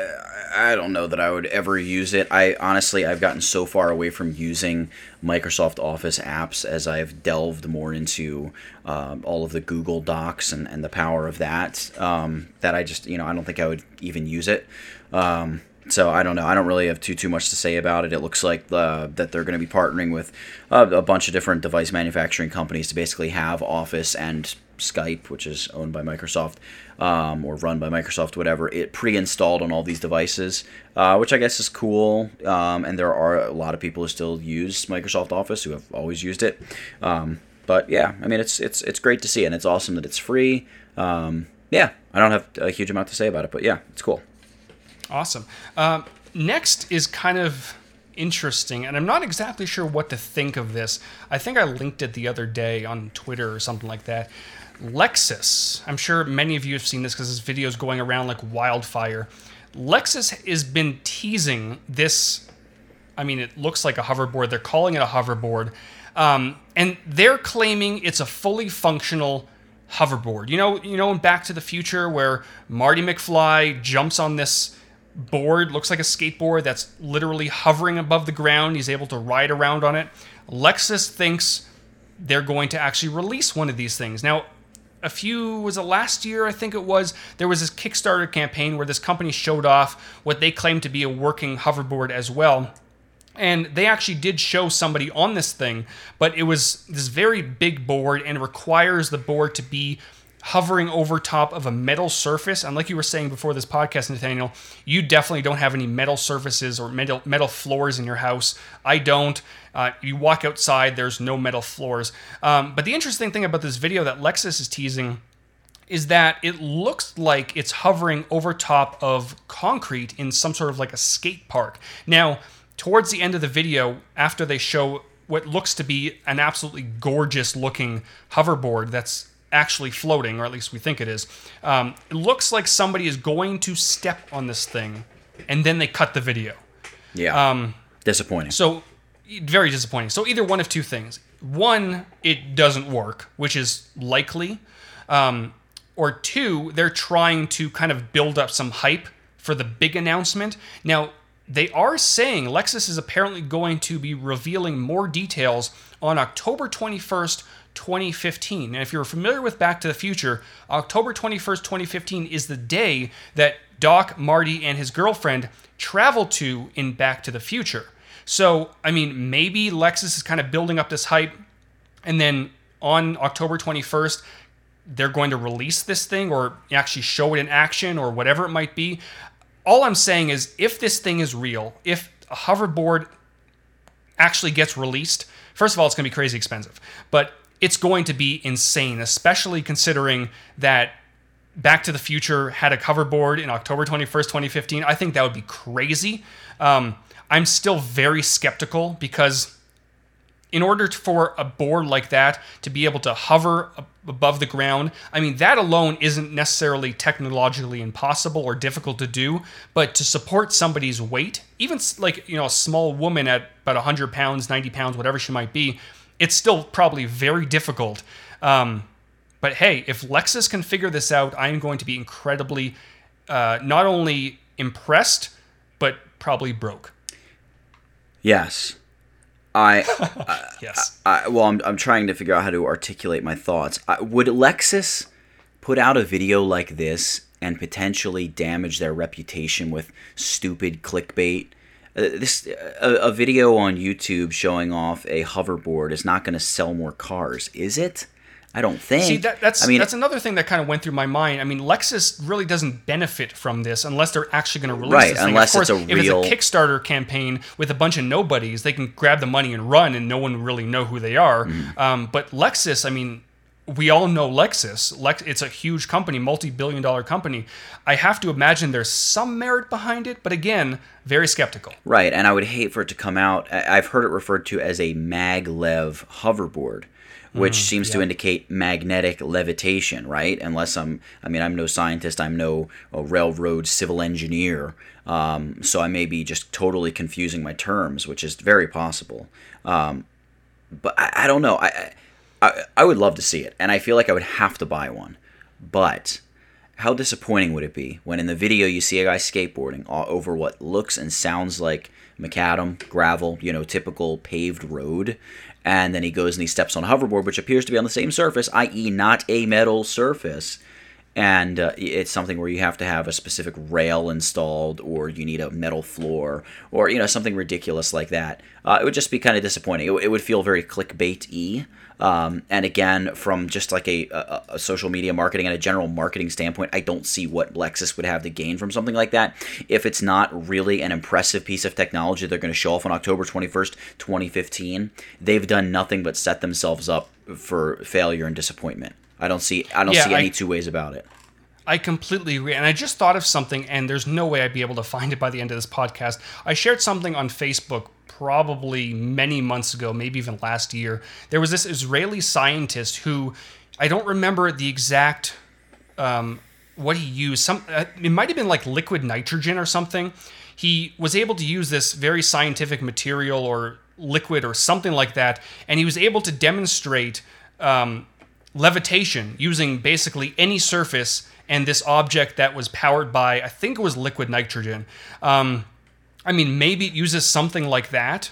I don't know that I would ever use it. I honestly I've gotten so far away from using Microsoft Office apps as I've delved more into um, all of the Google Docs and, and the power of that um, that I just you know I don't think I would even use it. Um, so I don't know. I don't really have too too much to say about it. It looks like uh, that they're going to be partnering with uh, a bunch of different device manufacturing companies to basically have Office and Skype, which is owned by Microsoft um, or run by Microsoft, whatever, it pre-installed on all these devices, uh, which I guess is cool. Um, and there are a lot of people who still use Microsoft Office who have always used it. Um, but yeah, I mean, it's it's it's great to see, and it's awesome that it's free. Um, yeah, I don't have a huge amount to say about it, but yeah, it's cool. Awesome. Um, next is kind of interesting, and I'm not exactly sure what to think of this. I think I linked it the other day on Twitter or something like that. Lexus. I'm sure many of you have seen this because this video is going around like wildfire. Lexus has been teasing this. I mean, it looks like a hoverboard. They're calling it a hoverboard. Um, and they're claiming it's a fully functional hoverboard. You know, you know, in Back to the Future, where Marty McFly jumps on this board, looks like a skateboard that's literally hovering above the ground. He's able to ride around on it. Lexus thinks they're going to actually release one of these things. Now, a few was it last year I think it was there was this Kickstarter campaign where this company showed off what they claimed to be a working hoverboard as well. And they actually did show somebody on this thing, but it was this very big board and requires the board to be hovering over top of a metal surface. And like you were saying before this podcast, Nathaniel, you definitely don't have any metal surfaces or metal metal floors in your house. I don't. Uh, you walk outside, there's no metal floors. Um, but the interesting thing about this video that Lexus is teasing is that it looks like it's hovering over top of concrete in some sort of like a skate park. Now, towards the end of the video, after they show what looks to be an absolutely gorgeous looking hoverboard that's actually floating, or at least we think it is, um, it looks like somebody is going to step on this thing, and then they cut the video. Yeah, Um, disappointing. So, very disappointing. So, either one of two things. One, it doesn't work, which is likely. Um, or two, they're trying to kind of build up some hype for the big announcement. Now, they are saying Lexus is apparently going to be revealing more details on October 21st, 2015. And if you're familiar with Back to the Future, October 21st, 2015 is the day that Doc, Marty, and his girlfriend travel to in Back to the Future. So, I mean, maybe Lexus is kind of building up this hype, and then on October 21st, they're going to release this thing or actually show it in action or whatever it might be. All I'm saying is if this thing is real, if a hoverboard actually gets released, first of all, it's going to be crazy expensive, but it's going to be insane, especially considering that Back to the Future had a hoverboard in October 21st, 2015. I think that would be crazy. Um, I'm still very skeptical because in order for a board like that to be able to hover above the ground, I mean, that alone isn't necessarily technologically impossible or difficult to do, but to support somebody's weight, even like, you know, a small woman at about 100 pounds, 90 pounds, whatever she might be, it's still probably very difficult. Um, but hey, if Lexus can figure this out, I'm going to be incredibly uh, not only impressed, but probably broke. yes, I Yes. I, well, I'm, I'm trying to figure out how to articulate my thoughts. I, would Lexus put out a video like this and potentially damage their reputation with stupid clickbait? Uh, this a, a video on YouTube showing off a hoverboard is not going to sell more cars, is it? I don't think. See, that, that's I mean, that's another thing that kind of went through my mind. I mean, Lexus really doesn't benefit from this unless they're actually going to release Right, this thing. unless of course, it's a if real- it's a Kickstarter campaign with a bunch of nobodies, they can grab the money and run, and no one really know who they are. Mm-hmm. Um, but Lexus, I mean. We all know Lexus. Lex, it's a huge company, multi-billion-dollar company. I have to imagine there's some merit behind it, but again, very skeptical. Right, and I would hate for it to come out. I- I've heard it referred to as a maglev hoverboard, which seems to indicate magnetic levitation, right? Unless I'm, I mean, I'm no scientist, I'm no railroad civil engineer, um, so I may be just totally confusing my terms, which is very possible. Um, but I, I don't know. I, I I I would love to see it, and I feel like I would have to buy one, but how disappointing would it be when in the video you see a guy skateboarding over what looks and sounds like macadam gravel you know typical paved road and then he goes and he steps on a hoverboard which appears to be on the same surface i.e not a metal surface. And uh, it's something where you have to have a specific rail installed or you need a metal floor or you know something ridiculous like that. Uh, it would just be kind of disappointing. It, w- it would feel very clickbait-y um, and again from just like a, a, a social media marketing and a general marketing standpoint i don't see what lexus would have to gain from something like that if it's not really an impressive piece of technology they're going to show off on october 21st 2015 they've done nothing but set themselves up for failure and disappointment I don't see I don't Yeah, see any two ways about it. I completely agree. And I just thought of something, and there's no way I'd be able to find it by the end of this podcast. I shared something on Facebook probably many months ago, maybe even last year. There was this Israeli scientist who I don't remember the exact um, what he used. Some uh, it might have been like liquid nitrogen or something. He was able to use this very scientific material or liquid or something like that, and he was able to demonstrate um, levitation using basically any surface and this object that was powered by I think it was liquid nitrogen. Um, I mean, maybe it uses something like that.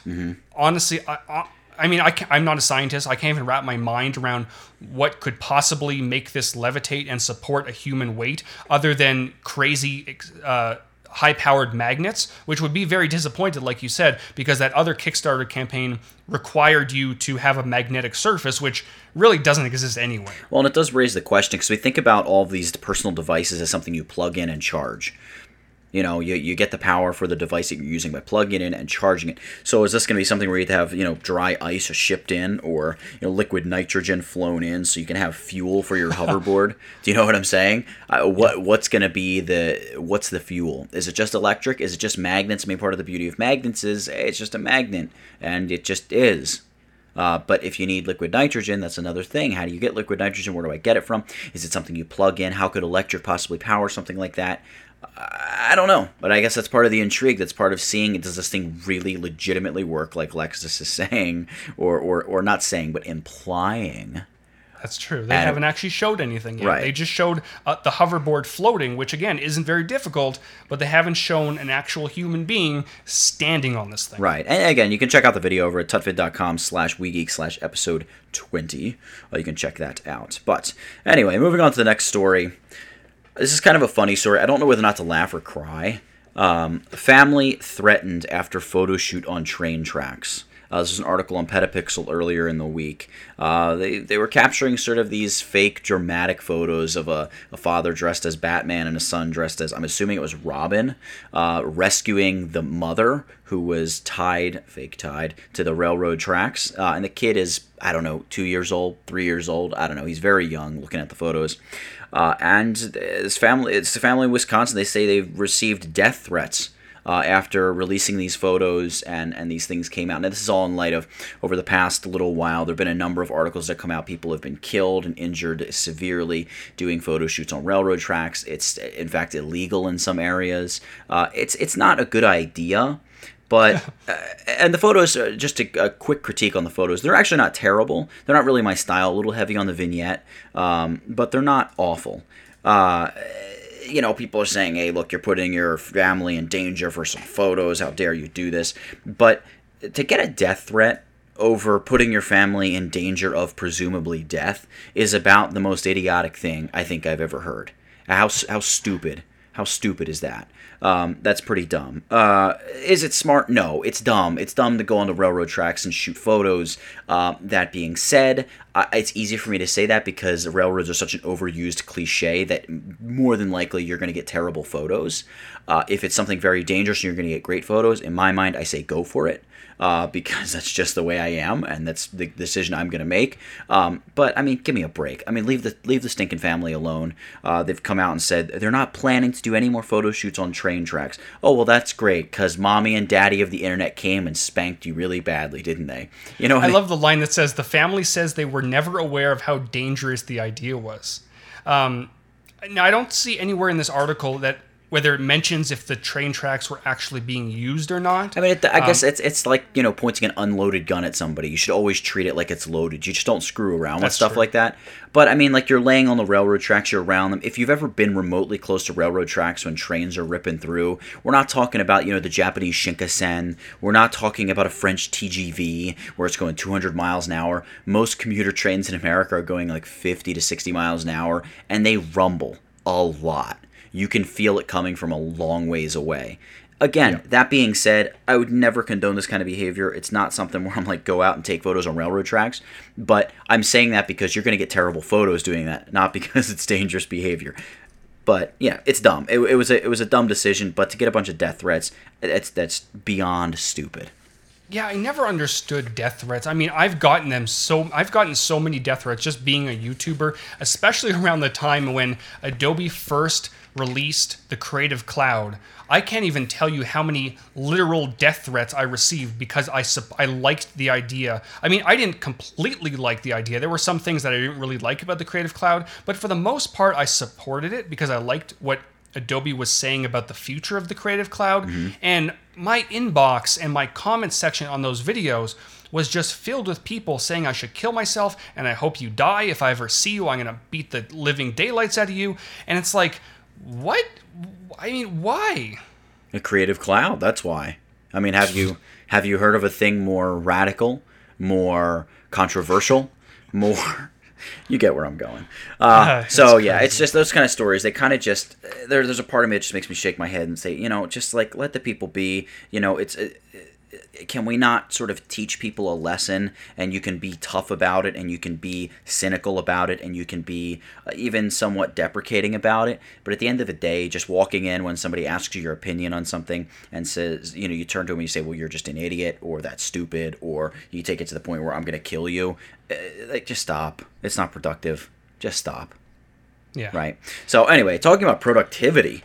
Honestly, I, I, I mean, I I'm not a scientist. I can't even wrap my mind around what could possibly make this levitate and support a human weight, other than crazy. Uh, high-powered magnets, which would be very disappointed, like you said, because that other Kickstarter campaign required you to have a magnetic surface, which really doesn't exist anywhere. Well, and it does raise the question because we think about all these personal devices as something you plug in and charge. You know, you, you get the power for the device that you're using by plugging it in and charging it. So is this going to be something where you have, you know, dry ice shipped in or, you know, liquid nitrogen flown in so you can have fuel for your hoverboard? Do you know what I'm saying? Uh, what What's going to be the, what's the fuel? Is it just electric? Is it just magnets? I mean, part of the beauty of magnets is it's just a magnet and it just is. Uh, but if you need liquid nitrogen, that's another thing. How do you get liquid nitrogen? Where do I get it from? Is it something you plug in? How could electric possibly power something like that? I don't know, but I guess that's part of the intrigue. That's part of seeing does this thing really legitimately work, like Lexus is saying, or or, or not saying, but implying. That's true. They And- haven't actually showed anything yet. Right. They just showed uh, the hoverboard floating, which again isn't very difficult, but they haven't shown an actual human being standing on this thing. Right. And again, you can check out the video over at tutvid.com slash wegeek slash episode 20. Uh, you can check that out. But anyway, moving on to the next story. This is kind of a funny story. I don't know whether not to laugh or cry. Um, family threatened after photo shoot on train tracks. Uh, this was an article on Petapixel earlier in the week. Uh, they, they were capturing sort of these fake dramatic photos of a, a father dressed as Batman and a son dressed as, I'm assuming it was Robin, uh, rescuing the mother who was tied, fake tied, to the railroad tracks. Uh, and the kid is, I don't know, two years old, three years old. I don't know. He's very young looking at the photos. Uh, and this family, it's a family in Wisconsin. They say they've received death threats uh, after releasing these photos and, and these things came out. Now, this is all in light of over the past little while, there have been a number of articles that come out. People have been killed and injured severely doing photo shoots on railroad tracks. It's, in fact, illegal in some areas. Uh, it's, it's not a good idea. But uh, and the photos, uh, just a, a quick critique on the photos. They're actually not terrible. They're not really my style. A little heavy on the vignette, um, but they're not awful. Uh, you know, people are saying, "Hey, look, you're putting your family in danger for some photos. How dare you do this?" But to get a death threat over putting your family in danger of presumably death is about the most idiotic thing I think I've ever heard. How how stupid How stupid is that? Um, that's pretty dumb. Uh, is it smart? No, it's dumb. It's dumb to go on the railroad tracks and shoot photos. Uh, that being said, it's easy for me to say that because railroads are such an overused cliche that more than likely you're going to get terrible photos. Uh, if it's something very dangerous and you're going to get great photos, in my mind, I say go for it uh, because that's just the way I am, and that's the decision I'm going to make. Um, but I mean, give me a break. I mean, leave the leave the stinking family alone. Uh, they've come out and said they're not planning to do any more photo shoots on train tracks. Oh well, that's great because mommy and daddy of the internet came and spanked you really badly, didn't they? You know, I, I love the line that says the family says they were never aware of how dangerous the idea was. Um, now, I don't see anywhere in this article that whether it mentions if the train tracks were actually being used or not. I mean, it, I um, guess it's it's like you know pointing an unloaded gun at somebody. You should always treat it like it's loaded. You just don't screw around with stuff true. like that. But I mean, like you're laying on the railroad tracks, you're around them. If you've ever been remotely close to railroad tracks when trains are ripping through, we're not talking about you know the Japanese Shinkansen. We're not talking about a French TGV where it's going 200 miles an hour. Most commuter trains in America are going like 50 to 60 miles an hour, and they rumble a lot you can feel it coming from a long ways away. Again, yeah. that being said, I would never condone this kind of behavior. It's not something where I'm like, go out and take photos on railroad tracks. But I'm saying that because you're going to get terrible photos doing that, not because it's dangerous behavior. But yeah, it's dumb. It, it was a it was a dumb decision. But to get a bunch of death threats, that's that's beyond stupid. Yeah, I never understood death threats. I mean, I've gotten them so I've gotten so many death threats just being a YouTuber, especially around the time when Adobe first released the Creative Cloud, I can't even tell you how many literal death threats I received because I I liked the idea. I mean, I didn't completely like the idea. There were some things that I didn't really like about the Creative Cloud, but for the most part, I supported it because I liked what Adobe was saying about the future of the Creative Cloud. Mm-hmm. And my inbox and my comment section on those videos was just filled with people saying I should kill myself and I hope you die. If I ever see you, I'm going to beat the living daylights out of you. And it's like, what? I mean, why? A creative cloud. That's why. I mean, have you have you heard of a thing more radical, more controversial, more? you get where I'm going. Uh, so yeah, it's just those kind of stories. They kind of just there, there's a part of me that just makes me shake my head and say, you know, just like let the people be. You know, it's. It, can we not sort of teach people a lesson and you can be tough about it and you can be cynical about it and you can be uh, even somewhat deprecating about it? But at the end of the day just walking in when somebody asks you your opinion on something and says you know you turn to them and you say well you're just an idiot or that's stupid or you take it to the point where i'm going to kill you uh, like just stop. It's not productive. Just stop. Yeah. Right? So anyway talking about productivity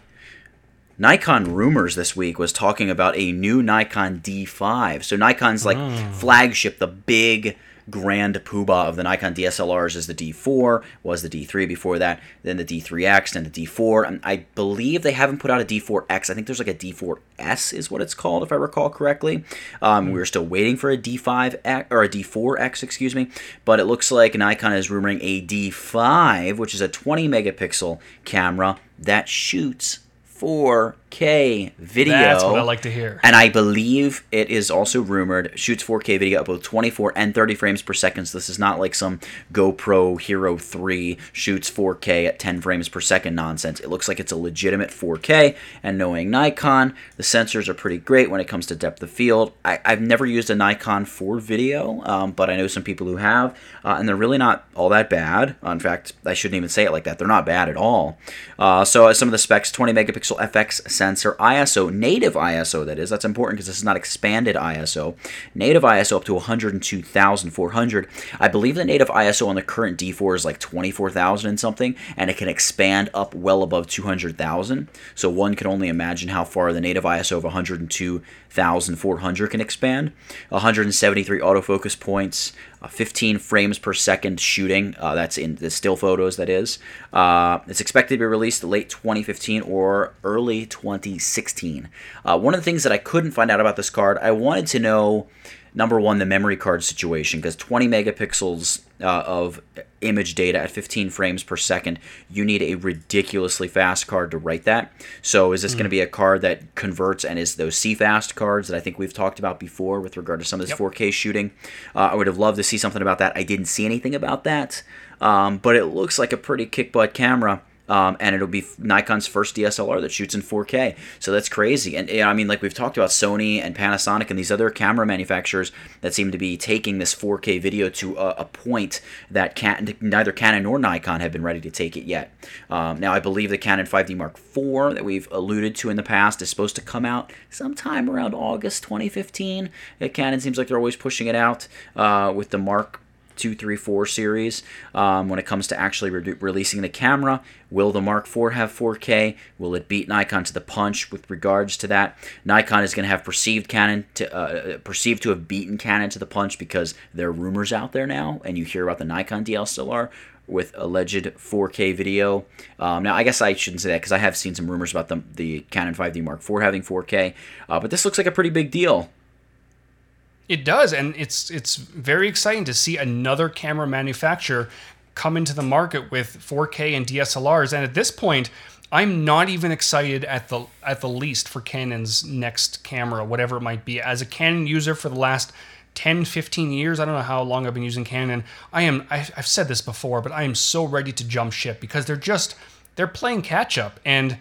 Nikon Rumors this week was talking about a new Nikon D5. So Nikon's like oh. flagship, the big grand poobah of the Nikon DSLRs is the D4, was the D3 before that, then the D3X, then the D4. And I believe they haven't put out a D4X. I think there's like a D4S is what it's called, if I recall correctly. Um. We are still waiting for a D5X, or a D4X, excuse me, but it looks like Nikon is rumoring a D5, which is a 20 megapixel camera that shoots Four. 4K video. That's what I like to hear. And I believe it is also rumored shoots 4K video at both 24 and 30 frames per second. So this is not like some GoPro Hero 3 shoots 4K at 10 frames per second nonsense. It looks like it's a legitimate 4K. And knowing Nikon, the sensors are pretty great when it comes to depth of field. I, have never used a Nikon for video, um, but I know some people who have, uh, and they're really not all that bad. Uh, in fact, I shouldn't even say it like that. They're not bad at all. Uh, so some of the specs: 20 megapixel FX sensor, ISO, native ISO. That is, that's important because this is not expanded ISO. Native ISO up to 102,400. I believe the native ISO on the current D4 is like 24,000 and something, and it can expand up well above 200,000. So one can only imagine how far the native ISO of 102,400 can expand. 173 autofocus points, 15 frames per second shooting. Uh, that's in the still photos, that is. Uh, it's expected to be released late 2015 or early 2016. Uh, one of the things that I couldn't find out about this card, I wanted to know number one, the memory card situation, because 20 megapixels uh, of image data at 15 frames per second, you need a ridiculously fast card to write that. So, is this mm. going to be a card that converts and is those CFast cards that I think we've talked about before with regard to some of this yep. 4K shooting? Uh, I would have loved to see something about that. I didn't see anything about that, um, but it looks like a pretty kick butt camera. Um, and it'll be Nikon's first DSLR that shoots in 4K. So that's crazy. And, I mean, like we've talked about Sony and Panasonic and these other camera manufacturers that seem to be taking this 4K video to a, a point that can, neither Canon nor Nikon have been ready to take it yet. Um, now, I believe the Canon 5D Mark IV that we've alluded to in the past is supposed to come out sometime around August 2015. Canon seems like they're always pushing it out uh, with the Mark two, three, four series. Um, when it comes to actually re- releasing the camera, will the Mark IV have 4K? Will it beat Nikon to the punch with regards to that? Nikon is going to have perceived Canon to uh, perceived to have beaten Canon to the punch because there are rumors out there now, and you hear about the Nikon DSLR with alleged 4K video. Um, now, I guess I shouldn't say that because I have seen some rumors about the, the Canon 5D Mark IV having 4K, uh, but this looks like a pretty big deal. It does, and it's it's very exciting to see another camera manufacturer come into the market with 4K and DSLRs. And at this point, I'm not even excited at the at the least for Canon's next camera, whatever it might be. As a Canon user for the last 10, 15 years, I don't know how long I've been using Canon. I am I've said this before, but I am so ready to jump ship because they're just they're playing catch up and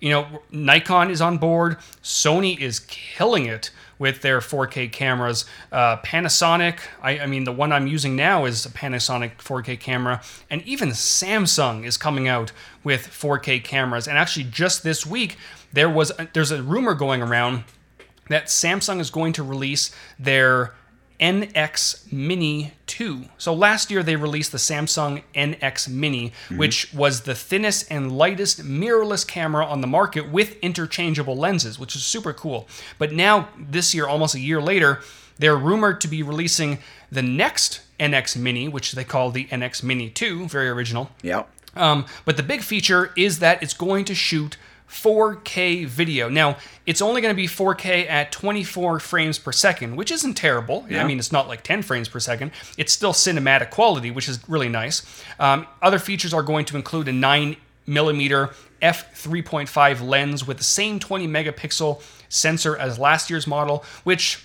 you know, Nikon is on board. Sony is killing it with their 4K cameras. Uh, Panasonic, I, I, mean, the one I'm using now is a Panasonic 4K camera, and even Samsung is coming out with 4K cameras. And actually, just this week, there was a, there's a rumor going around that Samsung is going to release their NX Mini 2. So last year they released the Samsung NX Mini, mm-hmm. which was the thinnest and lightest mirrorless camera on the market with interchangeable lenses, which is super cool. But now, this year, almost a year later, they're rumored to be releasing the next NX Mini, which they call the NX Mini 2, very original. Yeah. Um, but the big feature is that it's going to shoot 4K video. Now, it's only going to be 4K at 24 frames per second, which isn't terrible. Yeah. I mean, it's not like 10 frames per second. It's still cinematic quality, which is really nice. Um, other features are going to include a 9 millimeter f3.5 lens with the same 20 megapixel sensor as last year's model, which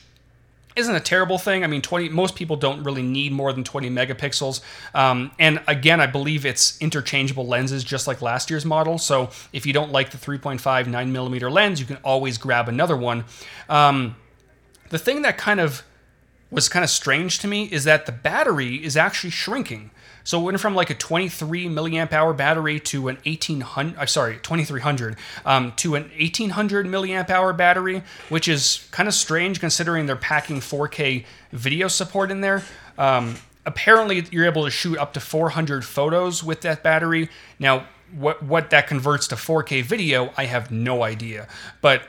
isn't a terrible thing. I mean, 20 most people don't really need more than 20 megapixels. Um, and again, I believe it's interchangeable lenses just like last year's model. So if you don't like the 3.5 9 millimeter lens, you can always grab another one. Um, the thing that kind of was kind of strange to me is that the battery is actually shrinking. So it went from like a 23 milliamp hour battery to an 1800, uh, sorry, 2300 um, to an 1800 milliamp hour battery, which is kind of strange considering they're packing 4K video support in there. Um, apparently, you're able to shoot up to 400 photos with that battery. Now, what what that converts to 4K video, I have no idea. But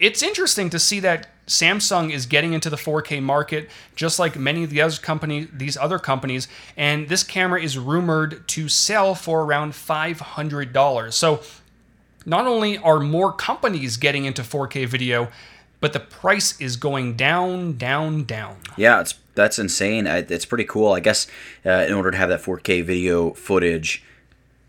it's interesting to see that Samsung is getting into the 4K market, just like many of the other company, these other companies, and this camera is rumored to sell for around $500. So not only are more companies getting into 4K video, but the price is going down, down, down. Yeah, it's that's insane. It's pretty cool. I guess uh, in order to have that 4K video footage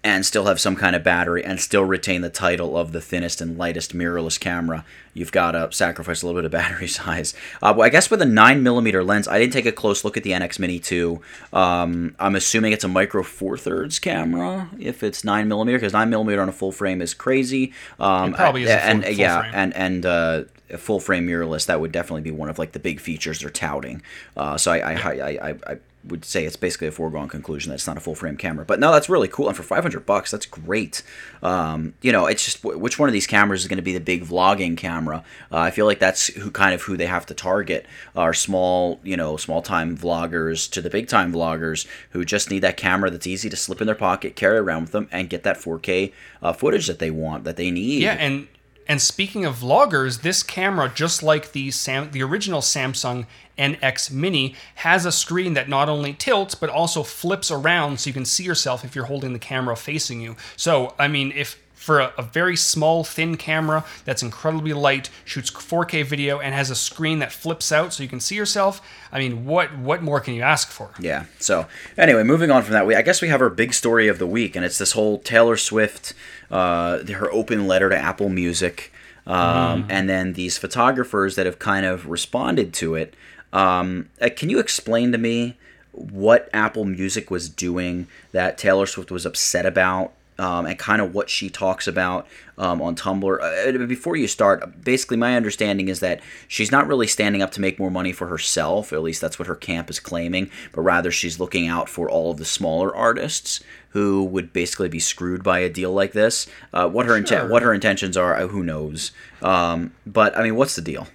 and still have some kind of battery and still retain the title of the thinnest and lightest mirrorless camera, you've got to sacrifice a little bit of battery size. Uh, well, I guess with a 9mm lens, I didn't take a close look at the NX Mini 2. Um, I'm assuming it's a micro four thirds camera if it's 9mm, because 9mm on a full frame is crazy. Um, it probably is and, full, full yeah, frame. and and uh, full frame mirrorless, that would definitely be one of like the big features they're touting. Uh, so I I, I, I, I, would say it's basically a foregone conclusion that it's not a full frame camera. But no, that's really cool, and for 500 bucks, that's great. Um, you know, it's just which one of these cameras is going to be the big vlogging camera? Uh, I feel like that's who kind of who they have to target are small, you know, small time vloggers to the big time vloggers who just need that camera that's easy to slip in their pocket, carry around with them, and get that 4K uh, footage that they want, that they need. Yeah, and and speaking of vloggers, this camera, just like the Sam, the original Samsung NX Mini, has a screen that not only tilts but also flips around so you can see yourself if you're holding the camera facing you. So, I mean, if for a, a, very small, thin camera that's incredibly light, shoots 4K video, and has a screen that flips out so you can see yourself. I mean, what what more can you ask for? Yeah. So anyway, moving on from that, we I guess we have our big story of the week, and it's this whole Taylor Swift, uh, her open letter to Apple Music, um, mm. and then these photographers that have kind of responded to it. Um, uh, can you explain to me what Apple Music was doing that Taylor Swift was upset about? um, and kind of what she talks about um, on Tumblr. Uh, before you start, basically, my understanding is that she's not really standing up to make more money for herself, at least that's what her camp is claiming, but rather she's looking out for all of the smaller artists who would basically be screwed by a deal like this. Uh, what her Sure. inten- what her intentions are, uh, who knows? Um, but I mean, what's the deal?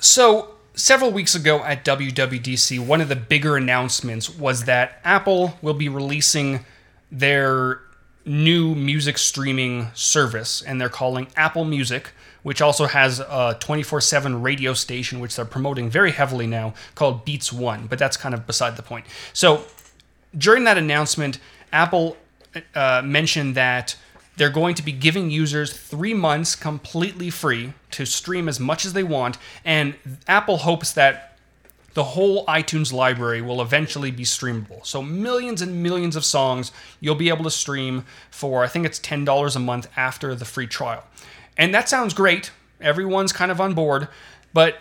So, several weeks ago at WWDC, one of the bigger announcements was that Apple will be releasing their new music streaming service, and they're calling Apple Music, which also has a 24 7 radio station, which they're promoting very heavily now, called Beats One. But that's kind of beside the point. So, during that announcement, Apple uh, mentioned that they're going to be giving users three months completely free to stream as much as they want, and Apple hopes that the whole iTunes library will eventually be streamable. So millions and millions of songs you'll be able to stream for I think it's $10 a month after the free trial. And that sounds great. Everyone's kind of on board, but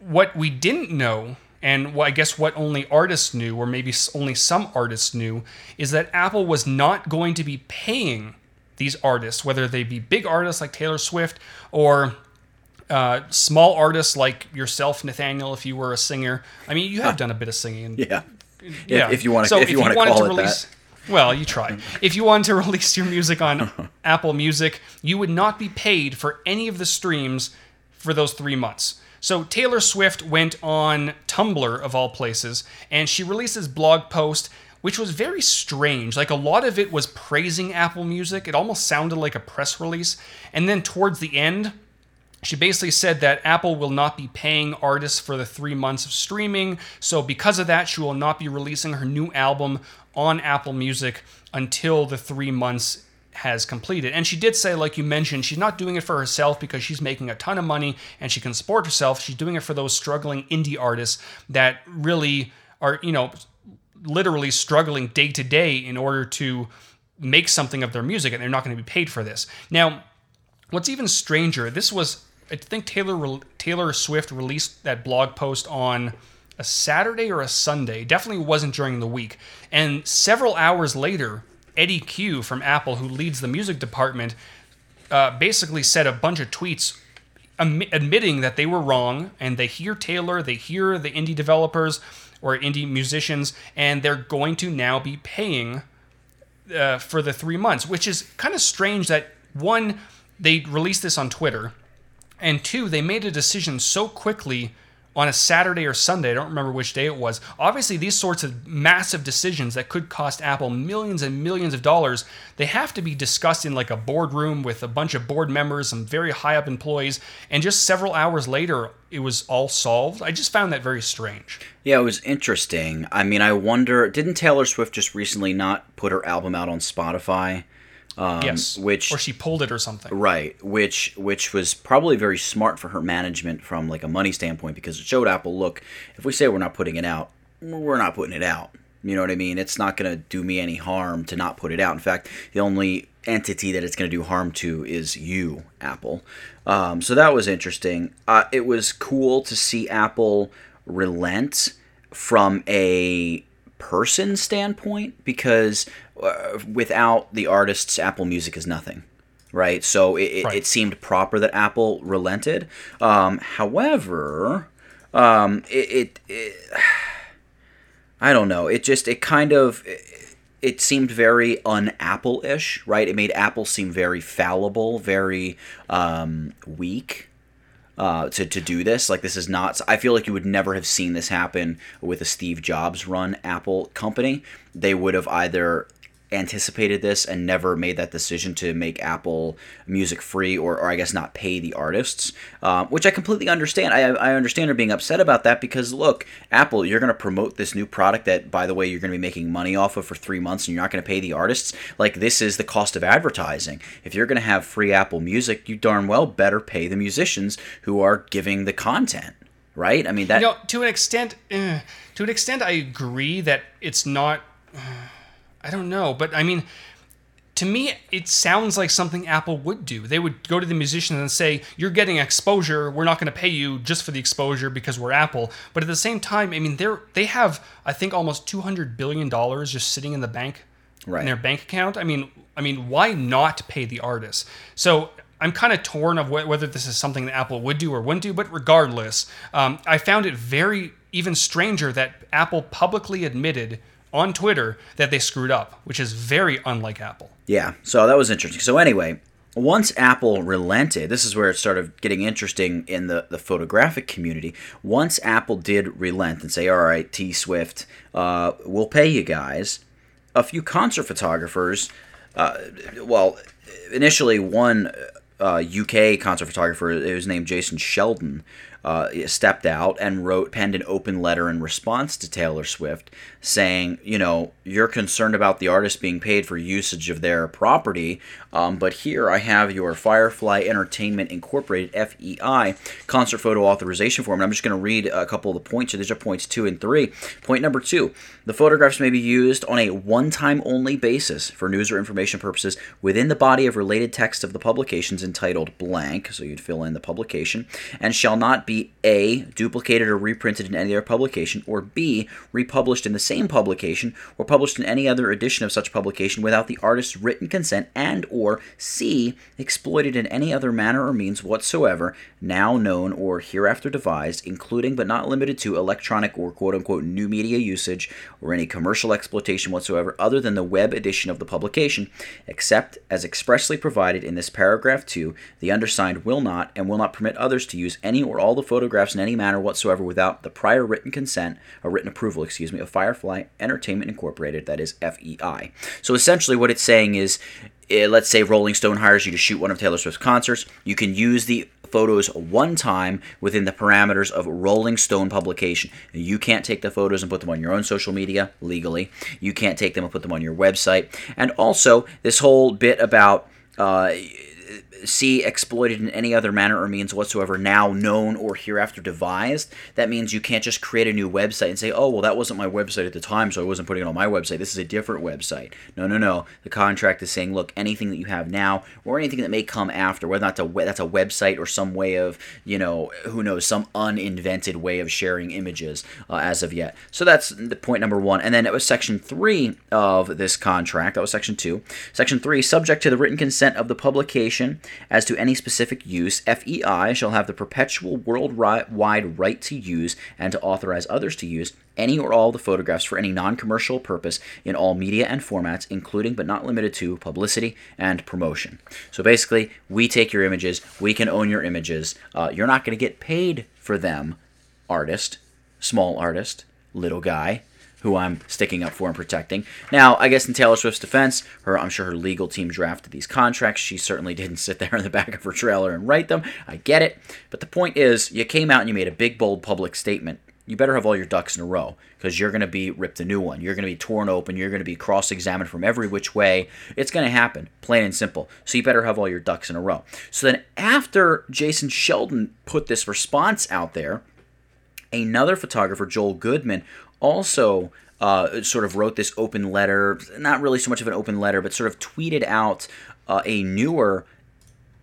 what we didn't know and what I guess what only artists knew or maybe only some artists knew is that Apple was not going to be paying these artists whether they be big artists like Taylor Swift or uh, small artists like yourself, Nathaniel, if you were a singer. I mean, you have done a bit of singing. Yeah, yeah. if, you want to, So if you want to call it release, that. Well, you try. If you wanted to release your music on Apple Music, you would not be paid for any of the streams for those three months. So Taylor Swift went on Tumblr, of all places, and she released this blog post, which was very strange. Like a lot of it was praising Apple Music. It almost sounded like a press release. And then towards the end, she basically said that Apple will not be paying artists for the three months of streaming. So, because of that, she will not be releasing her new album on Apple Music until the three months has completed. And she did say, like you mentioned, she's not doing it for herself because she's making a ton of money and she can support herself. She's doing it for those struggling indie artists that really are, you know, literally struggling day to day in order to make something of their music and they're not going to be paid for this. Now, what's even stranger, this was I think Taylor Taylor Swift released that blog post on a Saturday or a Sunday. Definitely wasn't during the week. And several hours later, Eddy Cue from Apple, who leads the music department, uh, basically said a bunch of tweets admitting that they were wrong and they hear Taylor, they hear the indie developers or indie musicians, and they're going to now be paying uh, for the three months, which is kind of strange that one, they released this on Twitter, and two, they made a decision so quickly on a Saturday or Sunday. I don't remember which day it was. Obviously, these sorts of massive decisions that could cost Apple millions and millions of dollars, they have to be discussed in like a boardroom with a bunch of board members, some very high up employees, and just several hours later, it was all solved. I just found that very strange. Yeah, it was interesting. I mean, I wonder, didn't Taylor Swift just recently not put her album out on Spotify? Um, yes, which or she pulled it or something. Right, which which was probably very smart for her management from like a money standpoint because it showed Apple, look, if we say we're not putting it out, we're not putting it out. You know what I mean? It's not going to do me any harm to not put it out. In fact, the only entity that it's going to do harm to is you, Apple. Um, so that was interesting. Uh, it was cool to see Apple relent from a person standpoint because uh, without the artists, Apple Music is nothing. Right, so it, Right. it seemed proper that Apple relented. Um, however, um, it, it, I don't know. It just it kind of it, it seemed very un-Apple-ish, right? It made Apple seem very fallible, very um, weak uh, to to do this. Like this is not. I feel like you would never have seen this happen with a Steve Jobs run Apple company. They would have either anticipated this and never made that decision to make Apple music free or, or I guess not pay the artists, um, which I completely understand. I, I understand her being upset about that because look, Apple, you're going to promote this new product that, by the way, you're going to be making money off of for three months and you're not going to pay the artists. Like, this is the cost of advertising. If you're going to have free Apple music, you darn well better pay the musicians who are giving the content. Right? I mean that. You know, to an extent, eh, to an extent, I agree that it's not. I don't know, but I mean, to me, it sounds like something Apple would do. They would go to the musicians and say, "You're getting exposure. We're not going to pay you just for the exposure because we're Apple." But at the same time, I mean, they're they have I think almost two hundred billion dollars just sitting in the bank Right. in their bank account. I mean, I mean, why not pay the artists? So I'm kind of torn of wh- whether this is something that Apple would do or wouldn't do. But regardless, um, I found it very even stranger that Apple publicly admitted on Twitter that they screwed up, which is very unlike Apple. Yeah, so that was interesting. So anyway, once Apple relented, this is where it started getting interesting in the, the photographic community. Once Apple did relent and say, all right, T Swift, uh, we'll pay you guys, a few concert photographers, uh, well, initially one uh, UK concert photographer, it was named Jason Sheldon, uh, stepped out and wrote, penned an open letter in response to Taylor Swift, saying, you know, you're concerned about the artist being paid for usage of their property, um, but here I have your Firefly Entertainment Incorporated (FEI) concert photo authorization form. And I'm just going to read a couple of the points. These are points two and three. Point number two: the photographs may be used on a one-time only basis for news or information purposes within the body of related text of the publications entitled blank. So you'd fill in the publication, and shall not be a duplicated or reprinted in any other publication, or b republished in the same publication or published in any other edition of such publication without the artist's written consent and or c exploited in any other manner or means whatsoever now known or hereafter devised including but not limited to electronic or quote unquote new media usage or any commercial exploitation whatsoever other than the web edition of the publication except as expressly provided in this paragraph 2 the undersigned will not and will not permit others to use any or all the photographs in any manner whatsoever without the prior written consent or written approval excuse me of Firefly Entertainment Incorporated, that is FEI. So essentially, what it's saying is, eh, let's say Rolling Stone hires you to shoot one of Taylor Swift's concerts, you can use the photos one time within the parameters of Rolling Stone publication. You can't take the photos and put them on your own social media legally. You can't take them and put them on your website. And also, this whole bit about uh, see exploited in any other manner or means whatsoever now known or hereafter devised that means you can't just create a new website and say oh well that wasn't my website at the time so i wasn't putting it on my website. This is a different website. No no no. The contract is saying look anything that you have now or anything that may come after whether that's a that's a website or some way of you know who knows some uninvented way of sharing images uh, as of yet. So that's the point number one. And then it was section three of this contract. That was section two. Section three subject to the written consent of the publication as to any specific use, FEI shall have the perpetual worldwide right to use and to authorize others to use any or all of the photographs for any non commercial purpose in all media and formats, including but not limited to publicity and promotion. So basically, we take your images, we can own your images. Uh, you're not going to get paid for them, artist, small artist, little guy who I'm sticking up for and protecting. Now, I guess in Taylor Swift's defense, her I'm sure her legal team drafted these contracts. She certainly didn't sit there in the back of her trailer and write them. I get it. But the point is, you came out and you made a big bold public statement. You better have all your ducks in a row because you're going to be ripped a new one. You're going to be torn open. You're going to be cross examined from every which way. It's going to happen, plain and simple. So you better have all your ducks in a row. So then, after Jason Sheldon put this response out there, another photographer, Joel Goodman, also uh, sort of wrote this open letter, not really so much of an open letter, but sort of tweeted out uh, a newer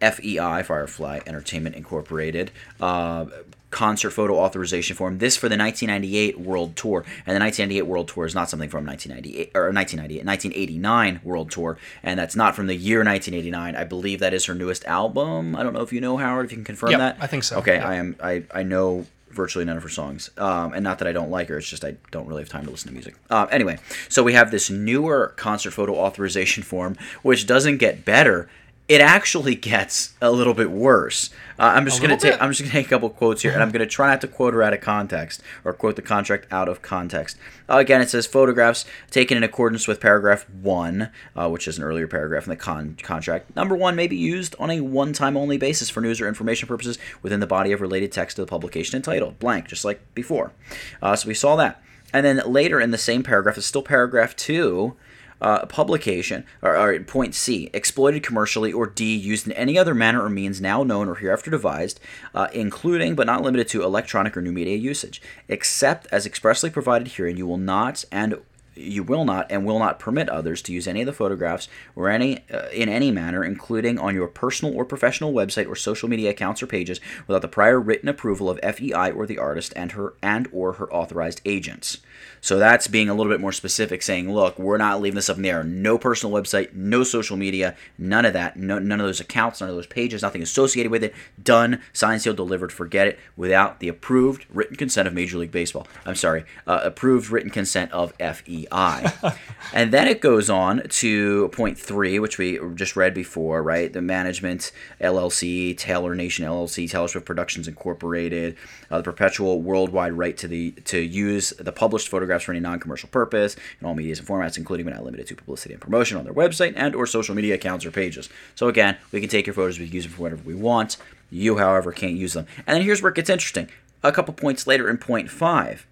FEI, Firefly Entertainment Incorporated, uh, concert photo authorization form. This for the 1998 World Tour, and the 1998 World Tour is not something from 1998 or 1998, 1989 World Tour, and that's not from the year 1989. I believe that is her newest album. I don't know if you know Howard, if you can confirm Yep, that. I think so. Okay, Yep. I am. I I know virtually none of her songs, um, and not that I don't like her. It's just I don't really have time to listen to music. Um, anyway, so we have this newer concert photo authorization form, which doesn't get better. It actually gets a little bit worse. Uh, I'm just A gonna take. I'm just gonna take a couple quotes here, and I'm gonna try not to quote her out of context or quote the contract out of context. Uh, again, it says photographs taken in accordance with paragraph one, uh, which is an earlier paragraph in the con- contract. Number one may be used on a one-time only basis for news or information purposes within the body of related text to the publication entitled blank, just like before. Uh, so we saw that, and then later in the same paragraph, it's still paragraph two uh, publication, or, or point C, exploited commercially, or D, used in any other manner or means now known or hereafter devised, uh, including but not limited to electronic or new media usage, except as expressly provided herein, you will not and you will not and will not permit others to use any of the photographs or any uh, in any manner, including on your personal or professional website or social media accounts or pages, without the prior written approval of FEI or the artist and her and or her authorized agents. So that's being a little bit more specific, saying, look, we're not leaving this up in the air. No personal website, no social media, none of that, no, none of those accounts, none of those pages, nothing associated with it. Done, signed, sealed, delivered. Forget it without the approved written consent of Major League Baseball. I'm sorry, uh, approved written consent of FEI. and then it goes on to point three, which we just read before, right? The management LLC, Taylor Nation LLC, Taylor Swift Productions Incorporated, uh, the perpetual worldwide right to the to use the published photographs for any non-commercial purpose in all medias and formats, including but not limited to publicity and promotion on their website and or social media accounts or pages. So again, we can take your photos, we can use them for whatever we want. You, however, can't use them. And then here's where it gets interesting. A couple points later in point five.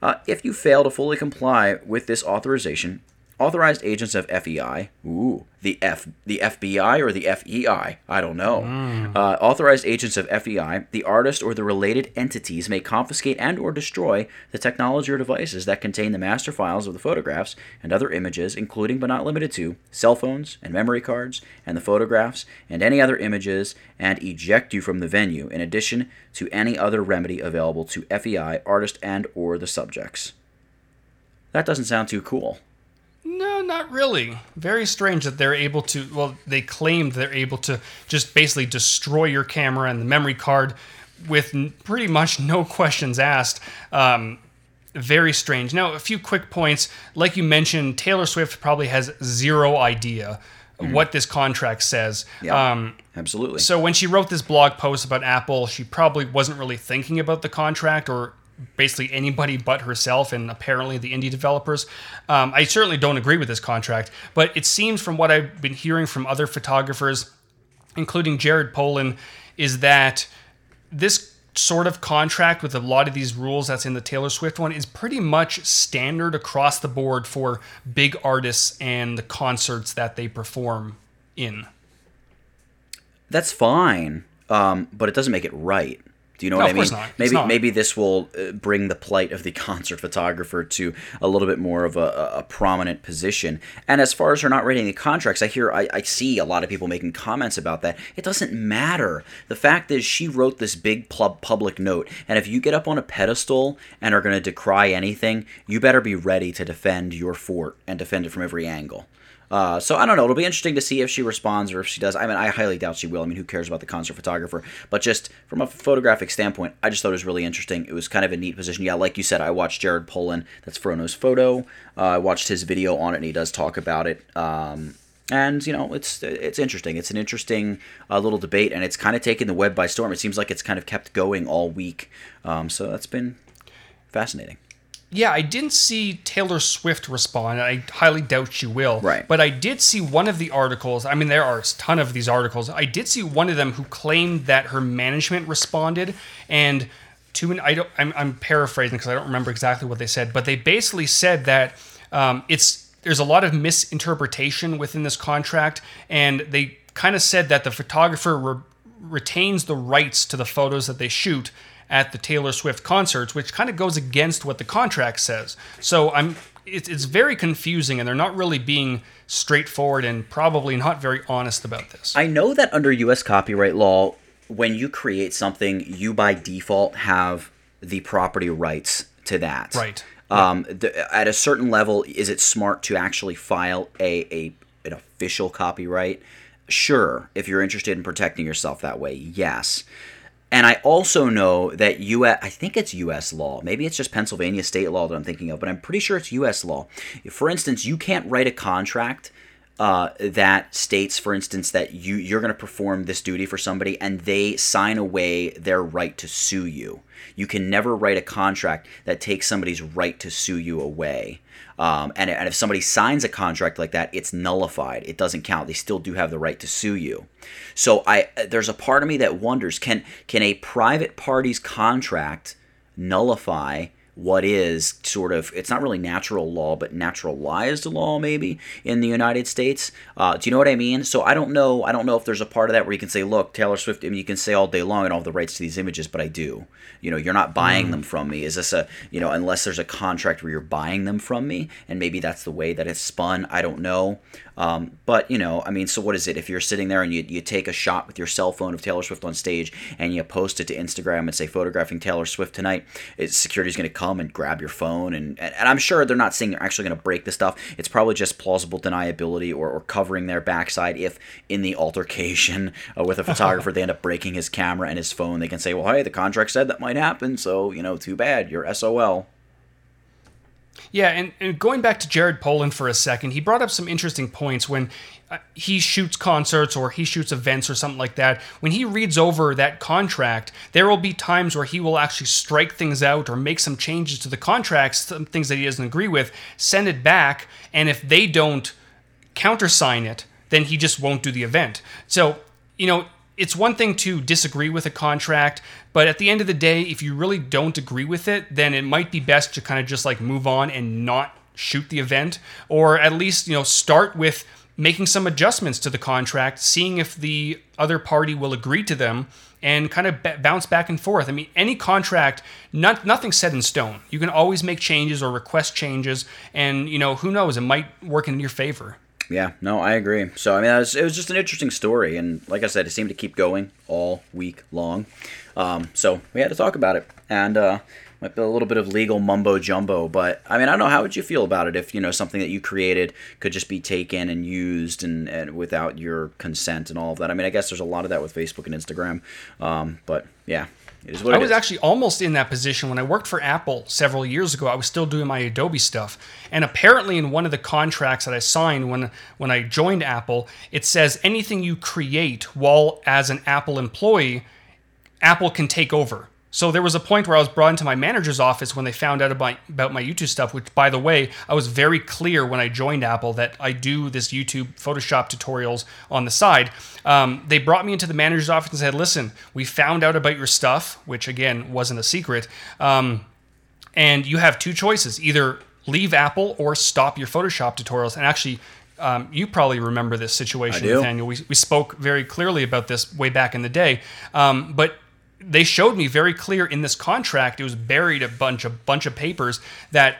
Uh, if you fail to fully comply with this authorization, authorized agents of FEI, ooh, the F, the FBI or the FEI, I don't know. Mm. Uh, authorized agents of FEI, the artist or the related entities may confiscate and or destroy the technology or devices that contain the master files of the photographs and other images, including but not limited to cell phones and memory cards and the photographs and any other images, and eject you from the venue. In addition to any other remedy available to FEI, artist and or the subjects. That doesn't sound too cool. No, not really. Very strange that they're able to. Well, they claimed they're able to just basically destroy your camera and the memory card with pretty much no questions asked. Um, very strange. Now, a few quick points. Like you mentioned, Taylor Swift probably has zero idea mm. what this contract says. Yeah, um, absolutely. So when she wrote this blog post about Apple, she probably wasn't really thinking about the contract or basically anybody but herself and apparently the indie developers. Um, I certainly don't agree with this contract, but it seems from what I've been hearing from other photographers, including Jared Polin, is that this sort of contract with a lot of these rules that's in the Taylor Swift one is pretty much standard across the board for big artists and the concerts that they perform in. That's fine, um, but it doesn't make it right. Do you know no, what I mean? Not. Maybe maybe this will uh, bring the plight of the concert photographer to a little bit more of a, a prominent position. And as far as her not writing the contracts, I hear I, I see a lot of people making comments about that. It doesn't matter. The fact is, she wrote this big pub- public note, and if you get up on a pedestal and are going to decry anything, you better be ready to defend your fort and defend it from every angle. Uh, so I don't know. It'll be interesting to see if she responds or if she does. I mean, I highly doubt she will. I mean, who cares about the concert photographer? But just from a photographic standpoint, I just thought it was really interesting. It was kind of a neat position. Yeah, like you said, I watched Jared Polin. That's Fro Knows Photo. Uh, I watched his video on it, and he does talk about it. Um, and you know, it's it's interesting. It's an interesting uh, little debate, and it's kind of taken the web by storm. It seems like it's kind of kept going all week. Um, so that's been fascinating yeah, I didn't see Taylor Swift respond. I highly doubt she will. Right. But I did see one of the articles. I mean, there are a ton of these articles. I did see one of them who claimed that her management responded and to an I don't I'm, I'm paraphrasing because I don't remember exactly what they said, but they basically said that um, it's there's a lot of misinterpretation within this contract, and they kind of said that the photographer re- retains the rights to the photos that they shoot at the Taylor Swift concerts, which kind of goes against what the contract says. So I'm it's, it's very confusing, and they're not really being straightforward and probably not very honest about this. I know that under U.S. copyright law, when you create something, you by default have the property rights to that. Right. Um, the, at a certain level, is it smart to actually file a, a an official copyright? Sure, if you're interested in protecting yourself that way, yes. And I also know that US, I think it's US law. Maybe it's just Pennsylvania state law that I'm thinking of, but I'm pretty sure it's US law. For instance, you can't write a contract uh, that states, for instance, that you you're going to perform this duty for somebody, and they sign away their right to sue you. You can never write a contract that takes somebody's right to sue you away. Um, and, and if somebody signs a contract like that, it's nullified. It doesn't count. They still do have the right to sue you. So I there's a part of me that wonders can can a private party's contract nullify what is sort of it's not really natural law but naturalized law maybe in the united states. Uh, do you know what i mean? So i don't know i don't know if there's a part of that where you can say look taylor swift I mean, you can say all day long i don't have the rights to these images but i do. You know you're not buying mm. them from me. Is this a you know unless there's a contract where you're buying them from me and maybe that's the way that it's spun i don't know. Um, but you know, I mean, so what is it? If you're sitting there and you, you take a shot with your cell phone of Taylor Swift on stage and you post it to Instagram and say photographing Taylor Swift tonight, is security's going to come and grab your phone and, and, and I'm sure they're not saying they're actually going to break the stuff. It's probably just plausible deniability or, or covering their backside if in the altercation uh, with a photographer they end up breaking his camera and his phone. They can say, well, hey, the contract said that might happen, so you know, too bad. You're SOL. Yeah, and, and going back to Jared Polin for a second, he brought up some interesting points when uh, he shoots concerts or he shoots events or something like that. When he reads over that contract, there will be times where he will actually strike things out or make some changes to the contracts, some things that he doesn't agree with, send it back, and if they don't countersign it, then he just won't do the event. So, you know, it's one thing to disagree with a contract, but at the end of the day, if you really don't agree with it, then it might be best to kind of just like move on and not shoot the event, or at least, you know, start with making some adjustments to the contract, seeing if the other party will agree to them, and kind of b- bounce back and forth. I mean, any contract, not, nothing's set in stone. You can always make changes or request changes, and you know, who knows, it might work in your favor. Yeah, no, I agree. So I mean, it was, it was, just an interesting story, and like I said, it seemed to keep going all week long. Um, so we had to talk about it, and uh, might be a little bit of legal mumbo jumbo, but I mean, I don't know. How would you feel about it if you know something that you created could just be taken and used and, and without your consent and all of that? I mean, I guess there's a lot of that with Facebook and Instagram, um, but yeah, I was actually almost in that position when I worked for Apple several years ago. I was still doing my Adobe stuff, and apparently in one of the contracts that I signed when when I joined Apple, it says anything you create while as an Apple employee, Apple can take over. So there was a point where I was brought into my manager's office when they found out about, about my YouTube stuff, which, by the way, I was very clear when I joined Apple that I do this YouTube Photoshop tutorials on the side. Um, they brought me into the manager's office and said, listen, we found out about your stuff, which, again, wasn't a secret. Um, and you have two choices either leave Apple or stop your Photoshop tutorials. And actually, um, you probably remember this situation, Nathaniel. We, we spoke very clearly about this way back in the day. Um, but they showed me very clear in this contract. It was buried a bunch of bunch of papers that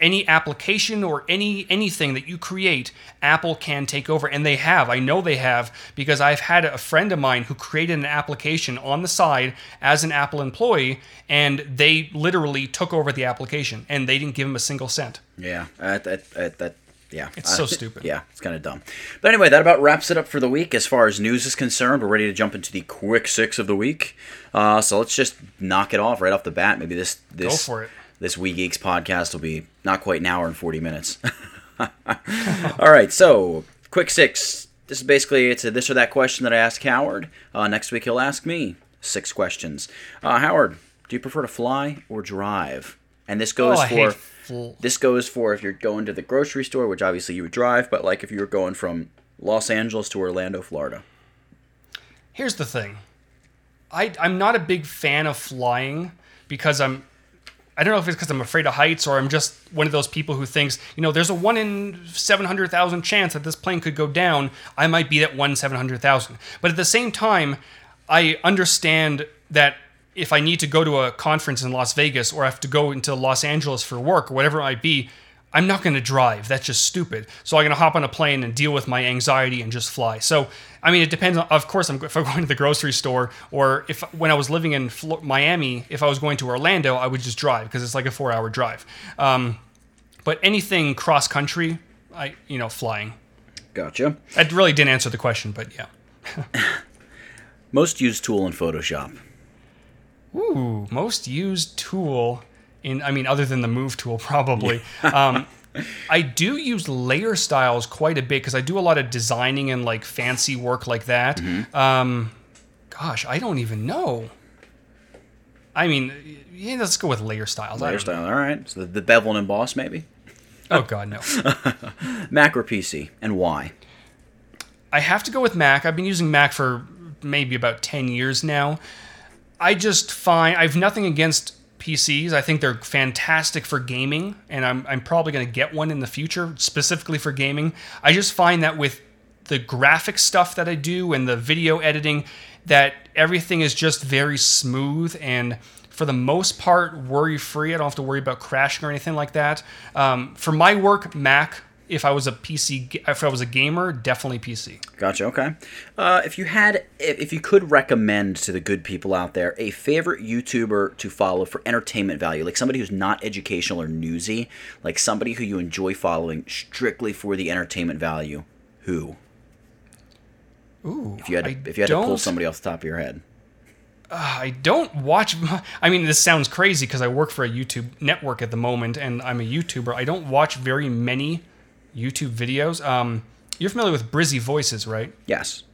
any application or any anything that you create apple can take over and they have i know they have because i've had a friend of mine who created an application on the side as an apple employee and they literally took over the application and they didn't give him a single cent yeah that, that, that yeah. It's so stupid. Yeah, it's kind of dumb. But anyway, that about wraps it up for the week. As far as news is concerned, we're ready to jump into the quick six of the week. Uh, so let's just knock it off right off the bat. Maybe this this Go for it. this Wee Geeks podcast will be not quite an hour and forty minutes. All right, so quick six. This is basically it's a this or that question that I ask Howard. Uh, next week he'll ask me six questions. Uh, Howard, do you prefer to fly or drive? And this goes oh, for this goes for if you're going to the grocery store, which obviously you would drive, but like if you were going from Los Angeles to Orlando, Florida. Here's the thing. I I'm not a big fan of flying because I'm I don't know if it's because I'm afraid of heights or I'm just one of those people who thinks, you know, there's a one in 700,000 chance that this plane could go down. I might be that one 700,000. But at the same time, I understand that if I need to go to a conference in Las Vegas or I have to go into Los Angeles for work or whatever it might be, I'm not going to drive. That's just stupid. So I'm going to hop on a plane and deal with my anxiety and just fly. So, I mean, it depends. On, of course, I'm, if I'm going to the grocery store or if when I was living in Miami, if I was going to Orlando, I would just drive because it's like a four hour drive. Um, but anything cross country, I, you know, flying. Gotcha. I really didn't answer the question, but yeah. Most used tool in Photoshop. Ooh, most used tool in I mean other than the move tool probably. um, I do use layer styles quite a bit because I do a lot of designing and like fancy work like that. Mm-hmm. Um, gosh, I don't even know. I mean, yeah, let's go with layer styles. Layer style, all right. So the, the bevel and emboss, maybe. Oh God, no. Mac or PC, and why? I have to go with Mac. I've been using Mac for maybe about ten years now. I just find I've nothing against PCs. I think they're fantastic for gaming, and I'm, I'm probably going to get one in the future specifically for gaming. I just find that with the graphic stuff that I do and the video editing, that everything is just very smooth and for the most part worry free. I don't have to worry about crashing or anything like that. Um, for my work, Mac. If I was a PC, if I was a gamer, definitely PC. Gotcha. Okay. Uh, if you had, if, if you could recommend to the good people out there a favorite YouTuber to follow for entertainment value, like somebody who's not educational or newsy, like somebody who you enjoy following strictly for the entertainment value, who? Ooh, If you had, to, I if you had to pull somebody off the top of your head. I don't watch. I mean, this sounds crazy because I work for a YouTube network at the moment, and I'm a YouTuber. I don't watch very many YouTube videos. Um, you're familiar with Brizzy Voices, right? Yes.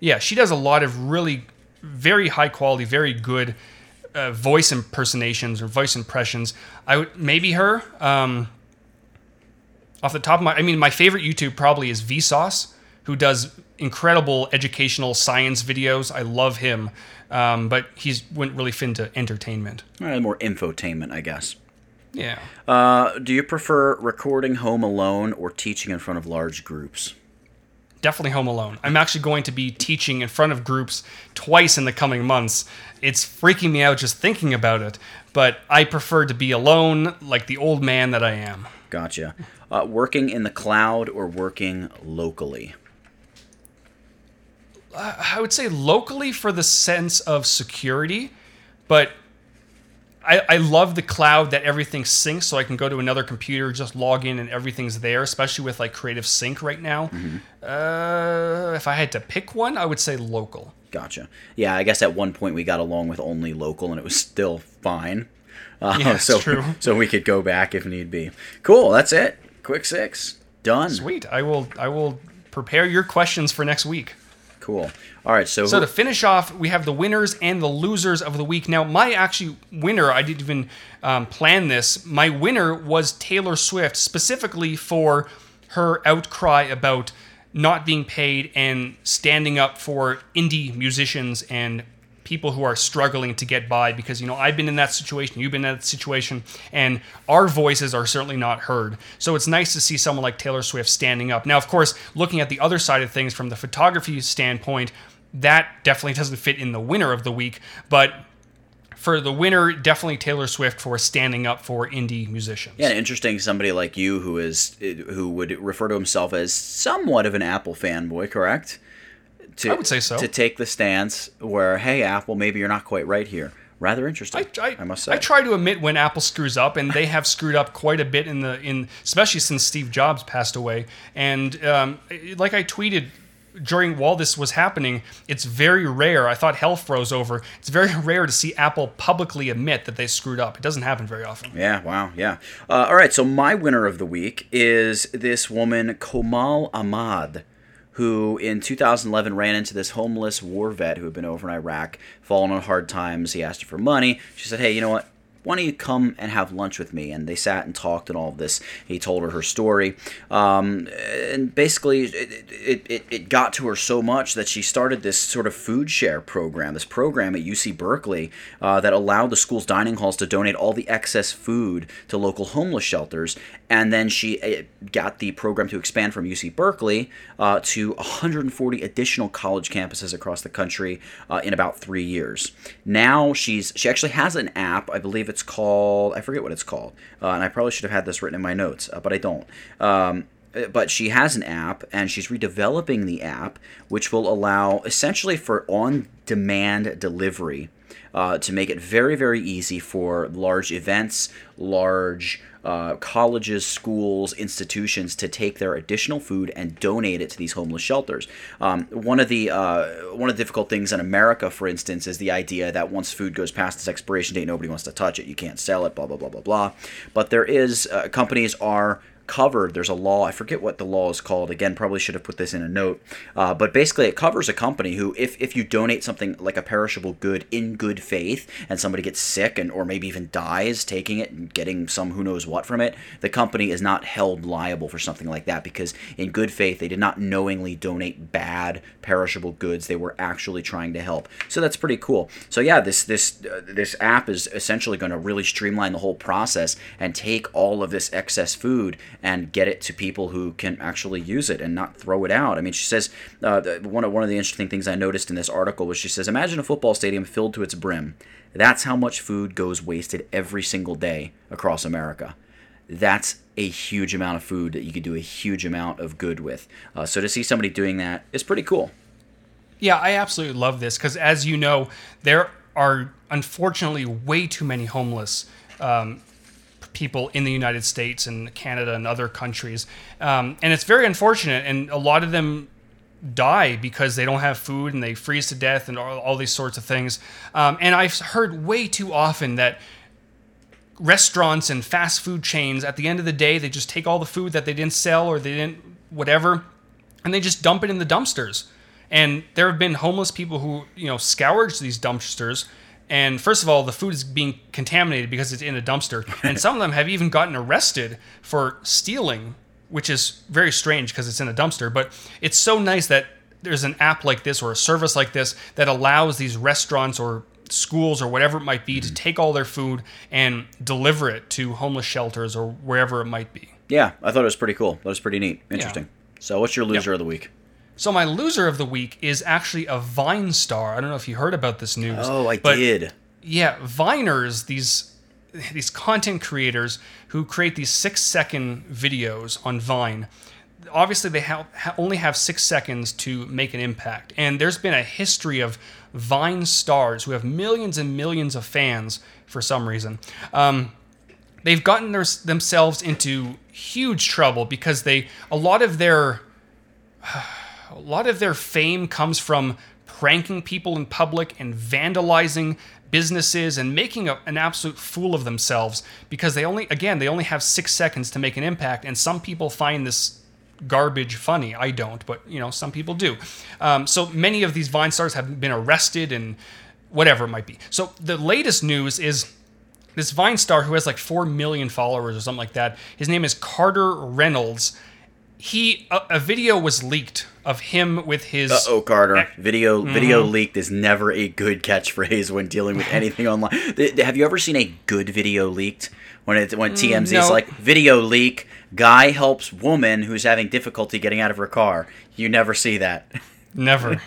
Yeah, she does a lot of really very high quality, very good uh, voice impersonations or voice impressions. I would maybe her. Um, off the top of my, I mean, my favorite YouTube probably is Vsauce, who does incredible educational science videos. I love him, um, but he's wouldn't really fit into entertainment. Uh, more infotainment, I guess. Yeah. Uh, do you prefer recording home alone or teaching in front of large groups? definitely Home Alone. I'm actually going to be teaching in front of groups twice in the coming months. It's freaking me out just thinking about it, but I prefer to be alone like the old man that I am. Gotcha. Uh, working in the cloud or working locally? I would say locally for the sense of security, but I, I love the cloud that everything syncs so I can go to another computer, just log in and everything's there, especially with like Creative Sync right now. Uh, if I had to pick one, I would say local. Gotcha. Yeah, I guess at one point we got along with only local, and it was still fine. Uh, Yeah, so, true. So we could go back if need be. Cool. That's it. Quick six. Done. Sweet. I will I will prepare your questions for next week. Cool. All right. So, So who- to finish off, we have the winners and the losers of the week. Now, my actually winner, I didn't even um, plan this. My winner was Taylor Swift, specifically for her outcry about not being paid and standing up for indie musicians and people who are struggling to get by because you know I've been in that situation you've been in that situation and our voices are certainly not heard so it's nice to see someone like Taylor Swift standing up now of course looking at the other side of things from the photography standpoint that definitely doesn't fit in the winner of the week but for the winner definitely Taylor Swift for standing up for indie musicians yeah, interesting. Somebody like you who is who would refer to himself as somewhat of an Apple fanboy, correct? To, I would say so. To take the stance where, hey, Apple, maybe you're not quite right here. Rather interesting. I, I, must say. I try to admit when Apple screws up, and they have screwed up quite a bit in the in especially since Steve Jobs passed away. And um, like I tweeted during while this was happening, it's very rare. I thought hell froze over. It's very rare to see Apple publicly admit that they screwed up. It doesn't happen very often. Yeah, wow, yeah. Uh, all right, so my winner of the week is this woman, Komal Ahmad, who in 2011 ran into this homeless war vet who had been over in Iraq, fallen on hard times. He asked her for money. She said, hey, you know what? Why don't you come and have lunch with me? And they sat and talked and all of this. He told her her story. Um, and basically, it, it, it, got to her so much that she started this sort of food share program, this program at UC Berkeley uh, that allowed the school's dining halls to donate all the excess food to local homeless shelters. And then she uh, got the program to expand from UC Berkeley uh, to 140 additional college campuses across the country uh, in about three years. Now she's she actually has an app. I believe it's called I forget what it's called, uh, and I probably should have had this written in my notes, uh, but I don't. Um, but she has an app and she's redeveloping the app which will allow essentially for on demand delivery uh, to make it very very easy for large events large uh, colleges, schools, institutions to take their additional food and donate it to these homeless shelters. Um, one of the uh, one of the difficult things in America, for instance, is the idea that once food goes past its expiration date, nobody wants to touch it. You can't sell it. Blah blah blah blah blah. But there is uh, companies are covered. There's a law. I forget what the law is called. Again, probably should have put this in a note. Uh, but basically, it covers a company who, if if you donate something like a perishable good in good faith, and somebody gets sick and or maybe even dies taking it and getting some who knows what from it, the company is not held liable for something like that because in good faith they did not knowingly donate bad perishable goods. They were actually trying to help. So that's pretty cool. So yeah, this this uh, this app is essentially going to really streamline the whole process and take all of this excess food and get it to people who can actually use it and not throw it out. I mean, she says uh, one of one of the interesting things I noticed in this article was she says, imagine a football stadium filled to its brim. That's how much food goes wasted every single day across America. That's a huge amount of food that you could do a huge amount of good with. Uh, so to see somebody doing that is pretty cool. Yeah, I absolutely love this because, as you know, there are unfortunately way too many homeless um, people in the United States and Canada and other countries. Um, and it's very unfortunate. And a lot of them die because they don't have food and they freeze to death and all, all these sorts of things. Um, and I've heard way too often that restaurants and fast food chains, at the end of the day, they just take all the food that they didn't sell or they didn't, whatever, and they just dump it in the dumpsters. And there have been homeless people who, you know, scourge these dumpsters. And first of all, the food is being contaminated because it's in a dumpster. And some of them have even gotten arrested for stealing, which is very strange because it's in a dumpster. But it's so nice that there's an app like this or a service like this that allows these restaurants or schools or whatever it might be to mm-hmm. take all their food and deliver it to homeless shelters or wherever it might be. Yeah, I thought it was pretty cool. That was pretty neat. Interesting. Yeah. So, what's your loser yep. of the week? So my loser of the week is actually a Vine star. I don't know if you heard about this news. Oh, I did. Yeah, Viners, these these content creators who create these six second videos on Vine. Obviously, they ha- only have six seconds to make an impact, and there's been a history of Vine stars who have millions and millions of fans for some reason. Um, they've gotten their, themselves into huge trouble because they a lot of their a lot of their fame comes from pranking people in public and vandalizing businesses and making a, an absolute fool of themselves because they only again they only have six seconds to make an impact. And some people find this garbage funny. I don't but you know some people do. Um, so many of these vine stars have been arrested and whatever it might be. So the latest news is this vine star who has like 4 million followers or something like that. His name is carter reynolds he a, a video was leaked of him with his. Uh Oh, Carter. Video mm-hmm. video leaked is never a good catchphrase when dealing with anything online. Have you ever seen a good video leaked? When it when TMZ mm, no. is like video leak, guy helps woman who's having difficulty getting out of her car. You never see that. Never.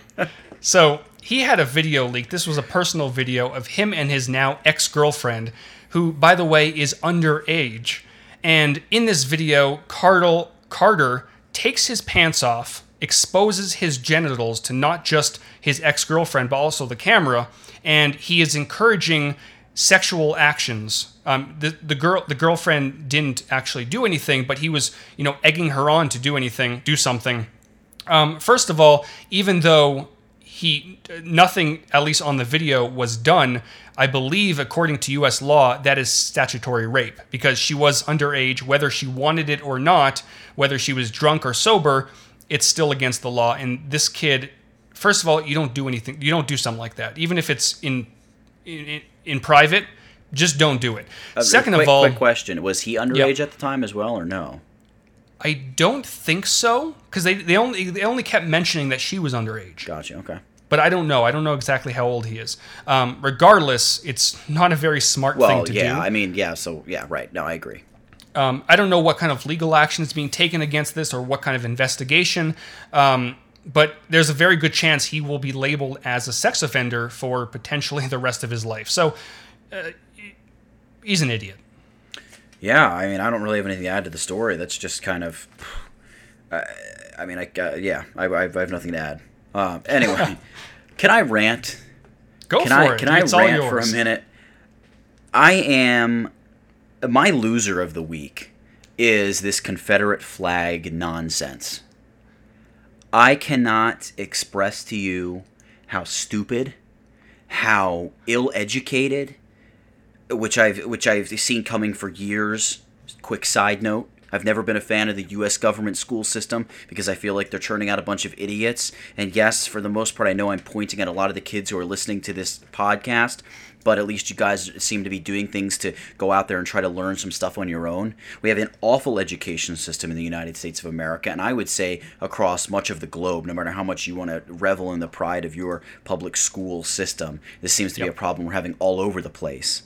so he had a video leak. This was a personal video of him and his now ex girlfriend, who, by the way, is underage. And in this video, Carter Carter takes his pants off, exposes his genitals to not just his ex girlfriend, but also the camera, and he is encouraging sexual actions. Um, the, the girl the girlfriend didn't actually do anything, but he was you know egging her on to do anything, do something. Um, first of all, even though he nothing at least on the video was done, I believe, according to U.S. law, that is statutory rape because she was underage, whether she wanted it or not, whether she was drunk or sober, it's still against the law. And this kid, first of all, you don't do anything, you don't do something like that, even if it's in in, in private. Just don't do it. Uh, Second quick, of all, quick question: Was he underage at the time as well, or no? I don't think so because they, they only they only kept mentioning that she was underage. Gotcha. Okay but I don't know. I don't know exactly how old he is. Um, regardless, it's not a very smart well, thing to yeah, do. yeah. I mean, yeah. So yeah, right. No, I agree. Um, I don't know what kind of legal action is being taken against this or what kind of investigation. Um, but there's a very good chance he will be labeled as a sex offender for potentially the rest of his life. So uh, he's an idiot. Yeah, I mean, I don't really have anything to add to the story. That's just kind of. Uh, I mean, I uh, yeah, I, I, have nothing to add. Uh, anyway, can I rant? Go can for I, it. Can I rant for a minute? I am my loser of the week is this Confederate flag nonsense. I cannot express to you how stupid, how ill-educated, which I've which I've seen coming for years. Quick side note: I've never been a fan of the U.S. government school system because I feel like they're churning out a bunch of idiots. And yes, for the most part, I know I'm pointing at a lot of the kids who are listening to this podcast, but at least you guys seem to be doing things to go out there and try to learn some stuff on your own. We have an awful education system in the United States of America, and I would say across much of the globe, no matter how much you want to revel in the pride of your public school system. This seems to yep. be a problem we're having all over the place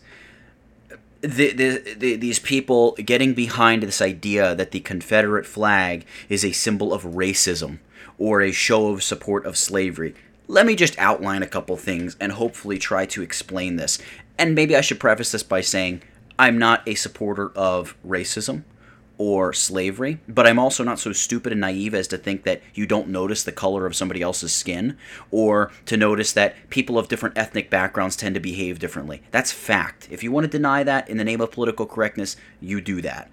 the, the, the, these people getting behind this idea that the Confederate flag is a symbol of racism or a show of support of slavery. Let me just outline a couple things and hopefully try to explain this. And maybe I should preface this by saying I'm not a supporter of racism or slavery, but I'm also not so stupid and naive as to think that you don't notice the color of somebody else's skin or to notice that people of different ethnic backgrounds tend to behave differently. That's fact. If you want to deny that in the name of political correctness, you do that.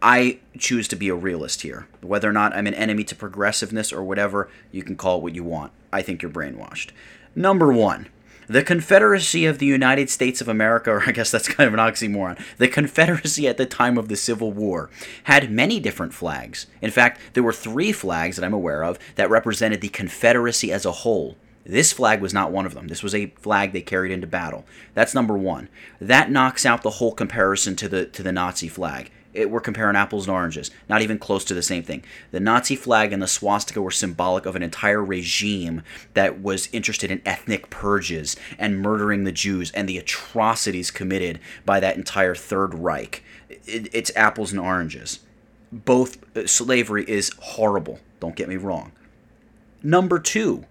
I choose to be a realist here. Whether or not I'm an enemy to progressiveness or whatever, you can call it what you want. I think you're brainwashed. Number one, the Confederacy of the United States of America, or I guess that's kind of an oxymoron, the Confederacy at the time of the Civil War had many different flags. In fact, there were three flags that I'm aware of that represented the Confederacy as a whole. This flag was not one of them. This was a flag they carried into battle. That's number one. That knocks out the whole comparison to the to the Nazi flag it, we're comparing apples and oranges. Not even close to the same thing. The Nazi flag and the swastika were symbolic of an entire regime that was interested in ethnic purges and murdering the Jews and the atrocities committed by that entire Third Reich. It, it's apples and oranges. Both uh, slavery is horrible. Don't get me wrong. Number two,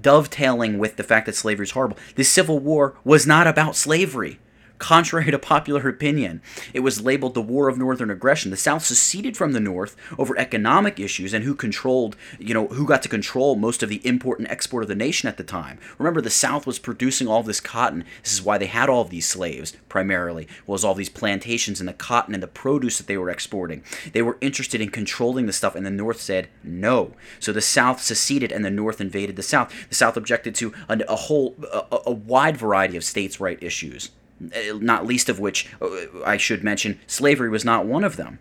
dovetailing with the fact that slavery is horrible, the Civil War was not about slavery. Contrary to popular opinion, it was labeled the War of Northern Aggression. The South seceded from the North over economic issues and who controlled, you know, who got to control most of the import and export of the nation at the time. Remember, the South was producing all this cotton. This is why they had all of these slaves, primarily, was all these plantations and the cotton and the produce that they were exporting. They were interested in controlling the stuff, and the North said no. So the South seceded and the North invaded the South. The South objected to a, whole, a, a wide variety of states' right issues. Uh, not least of which uh, I should mention slavery was not one of them.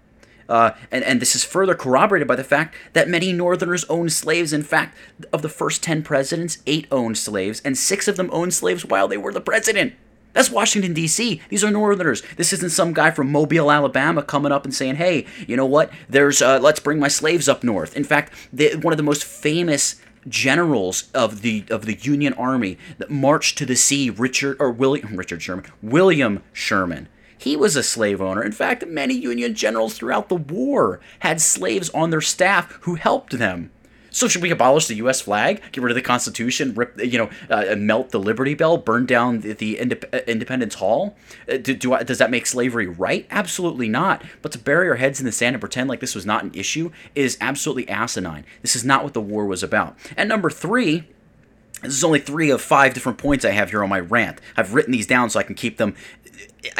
Uh, and, and this is further corroborated by the fact that many Northerners owned slaves. In fact, of the first 10 presidents, eight owned slaves, and six of them owned slaves while they were the president. That's Washington, D.C. These are Northerners. This isn't some guy from Mobile, Alabama coming up and saying, hey, you know what? There's, uh, let's bring my slaves up north. In fact, the, one of the most famous generals of the of the Union Army that marched to the sea, Richard or William Richard Sherman, William Sherman. He was a slave owner. In fact, many Union generals throughout the war had slaves on their staff who helped them. So should we abolish the U.S. flag, get rid of the Constitution, rip, you know, uh, melt the Liberty Bell, burn down the, the Indep- uh, Independence Hall? Uh, do, do I, does that make slavery right? Absolutely not. But to bury our heads in the sand and pretend like this was not an issue is absolutely asinine. This is not what the war was about. And number three, this is only three of five different points I have here on my rant. I've written these down so I can keep them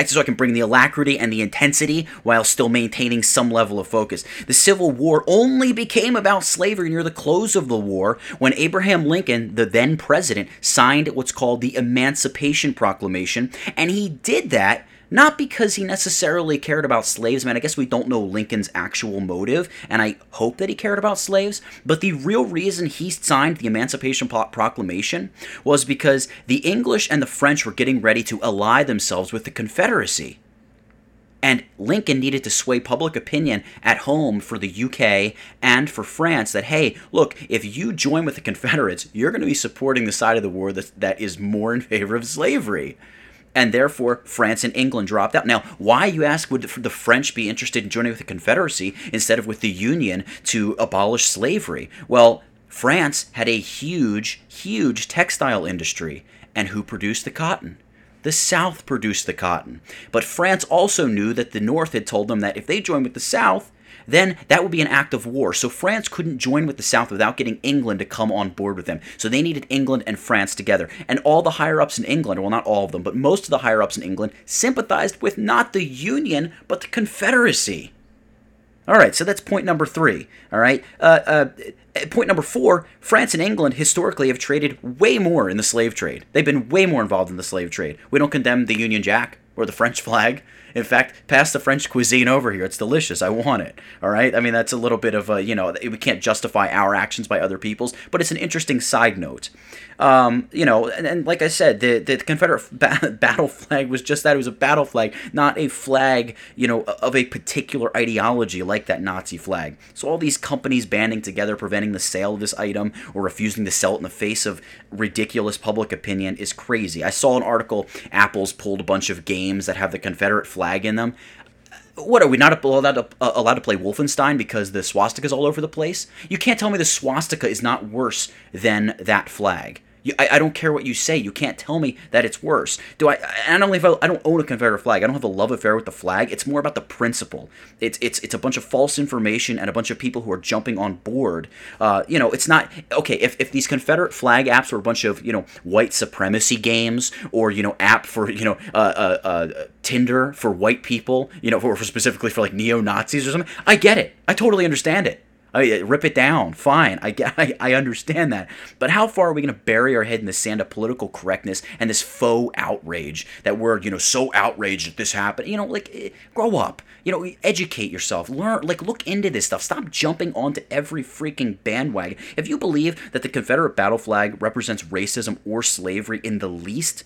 so I can bring the alacrity and the intensity while still maintaining some level of focus. The Civil War only became about slavery near the close of the war when Abraham Lincoln, the then president, signed what's called the Emancipation Proclamation, and he did that not because he necessarily cared about slaves, man. I guess we don't know Lincoln's actual motive, and I hope that he cared about slaves. But the real reason he signed the Emancipation Proclamation was because the English and the French were getting ready to ally themselves with the Confederacy. And Lincoln needed to sway public opinion at home for the UK and for France that, hey, look, if you join with the Confederates, you're going to be supporting the side of the war that, that is more in favor of slavery and therefore France and England dropped out. Now, why, you ask, would the French be interested in joining with the Confederacy instead of with the Union to abolish slavery? Well, France had a huge, huge textile industry, and who produced the cotton? The South produced the cotton. But France also knew that the North had told them that if they joined with the South, then that would be an act of war. So France couldn't join with the South without getting England to come on board with them. So they needed England and France together. And all the higher ups in England, well, not all of them, but most of the higher ups in England sympathized with not the Union, but the Confederacy. All right, so that's point number three. All right. Uh, uh, point number four France and England historically have traded way more in the slave trade. They've been way more involved in the slave trade. We don't condemn the Union Jack or the French flag. In fact, pass the French cuisine over here. It's delicious. I want it. All right. I mean, that's a little bit of a, you know, we can't justify our actions by other people's, but it's an interesting side note. Um, you know, and, and, like I said, the, the Confederate ba- battle flag was just that. It was a battle flag, not a flag, you know, of a particular ideology like that Nazi flag. So all these companies banding together, preventing the sale of this item or refusing to sell it in the face of ridiculous public opinion is crazy. I saw an article, Apple's pulled a bunch of games that have the Confederate flag in them what are we not allowed to, uh, allowed to play Wolfenstein because the swastika is all over the place? You can't tell me the swastika is not worse than that flag. You, I, I, don't care what you say. You can't tell me that it's worse. Do I? I don't don't own a Confederate flag. I don't have a love affair with the flag. It's more about the principle. It's it's it's a bunch of false information and a bunch of people who are jumping on board. Uh, you know, it's not okay. If, if these Confederate flag apps were a bunch of you know white supremacy games or you know app for you know uh, uh, uh Tinder for white people, you know, for, for specifically for like neo Nazis or something, I get it. I totally understand it. I, rip it down. Fine. I, I, I understand that. But how far are we going to bury our head in the sand of political correctness and this faux outrage that we're, you know, so outraged that this happened? You know, like, eh, grow up. You know, educate yourself. Learn, like, look into this stuff. Stop jumping onto every freaking bandwagon. If you believe that the Confederate battle flag represents racism or slavery in the least,